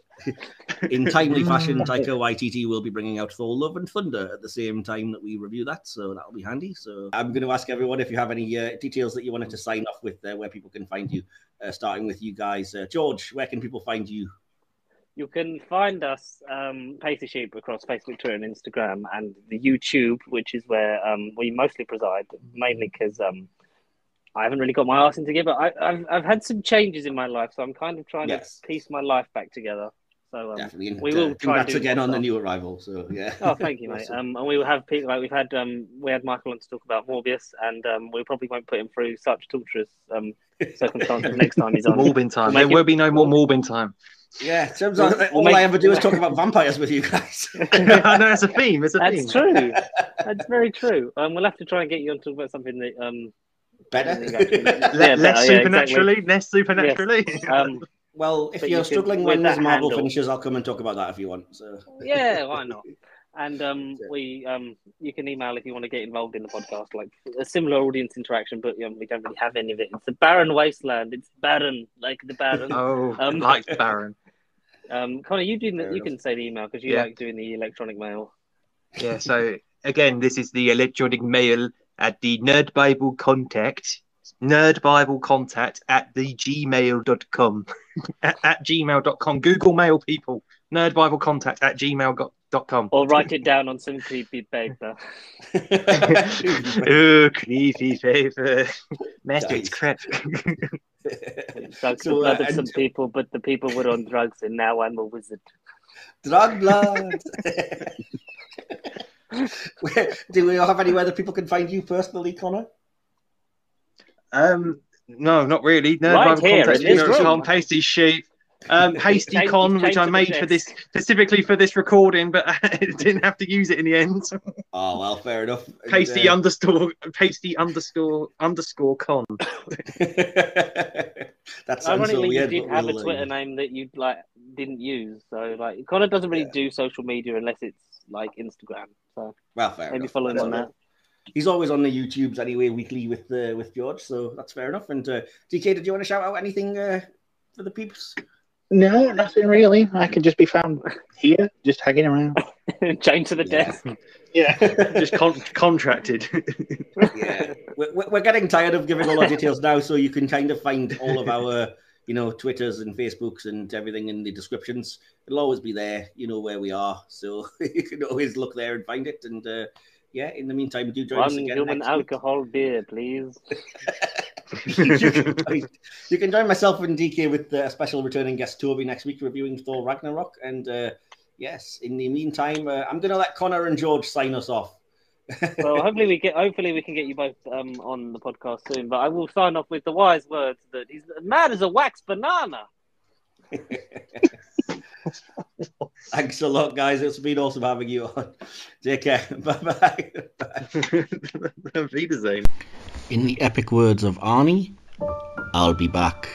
in timely [laughs] fashion, Taika Waititi will be bringing out Thor: Love and Thunder at the same time that we review that, so that'll be handy. So I'm going to ask everyone if you have any uh, details that you wanted to sign off with, uh, where people can find you. Uh, starting with you guys, uh, George, where can people find you? You can find us um, Pasty Sheep across Facebook, Twitter, and Instagram, and the YouTube, which is where um, we mostly preside, mainly because um, I haven't really got my arse into gear, but I, have I've had some changes in my life, so I'm kind of trying Yes. to piece my life back together. So um, Definitely. And, we uh, will try and congrats again on the new arrival. So yeah. Oh, thank you, mate. [laughs] Awesome. Um, and we will have people like we've had. Um, we had Michael on to talk about Morbius, and um, we probably won't put him through such torturous um, circumstances next time he's on. Morbin time. We'll There will be no more Morbin time. Yeah, in We'll- of, we'll all make- I ever do is talk [laughs] about vampires with you guys. [laughs] I know that's a theme. It's a theme. That's true. [laughs] That's very true. Um, we'll have to try and get you on to talk about something that um, Better. Yeah, Le- less better, yeah, supernaturally, less supernaturally. um, well, if you're you struggling with when there's that Marvel handle- finishes, I'll come and talk about that if you want. So yeah, why not? And um, we um, you can email if you want to get involved in the podcast, like a similar audience interaction, but um, we don't really have any of it. It's a barren wasteland. It's barren, like the barren. oh, Um, like Baron. Um, Conor, you do the, you can say the email because you Yeah. like doing the electronic mail. Yeah. So again, this is the electronic mail at the Nerd Bible contact. Nerd Bible contact at the gmail.com [laughs] at, at gmail.com. Google mail people. Nerd Bible contact at gmail.com. Or write it down on some creepy paper. [laughs] [laughs] oh, creepy paper. Master, it's crap. Drugs So, the blood uh, of some and- people, but the people were on drugs, and now I'm a wizard. Drug blood. Where- [laughs] do we have anywhere that people can find you personally, Conor? Um, no, not really. No, Right Bible here, contact. in this Con, room. Pasty Sheep. Um, [laughs] Hasty Change- Con, which I made for this specifically for this recording, but [laughs] I didn't have to use it in the end. Oh well, fair enough. [laughs] Hasty Pasty uh, underscore pasty underscore underscore con. that sounds so Ironically, weird. you did but have a we'll, Twitter name that you like didn't use. So like Conor doesn't really Yeah. do social media unless it's like Instagram. So Well, fair maybe enough. follow him on that. He's always on the YouTubes anyway, weekly with uh, with George, so that's fair enough. And uh, DK, did you want to shout out anything uh, for the peeps? No, nothing really. I could just be found here, just hanging around. [laughs] Chained to the Yeah. desk. [laughs] Yeah. Just con- contracted. [laughs] yeah, we're, we're we're getting tired of giving all our details now, so you can kind of find all of our, you know, Twitters and Facebooks and everything in the descriptions. It'll always be there. You know where we are, so you can always look there and find it. And uh, yeah, in the meantime, do join us One again. human next week. alcohol beer, please. [laughs] you, can [laughs] join, you can join myself and DK with a special returning guest Toby next week reviewing Thor Ragnarok. And uh, yes, in the meantime, uh, I'm going to let Conor and George sign us off. [laughs] Well, hopefully we get hopefully we can get you both um, on the podcast soon. But I will sign off with the wise words that he's mad as a wax banana. [laughs] Thanks a lot, guys. It's been awesome having you on. Take care. [laughs] Bye [laughs] bye. Wiedersehen. In the epic words of Arnie, I'll be back.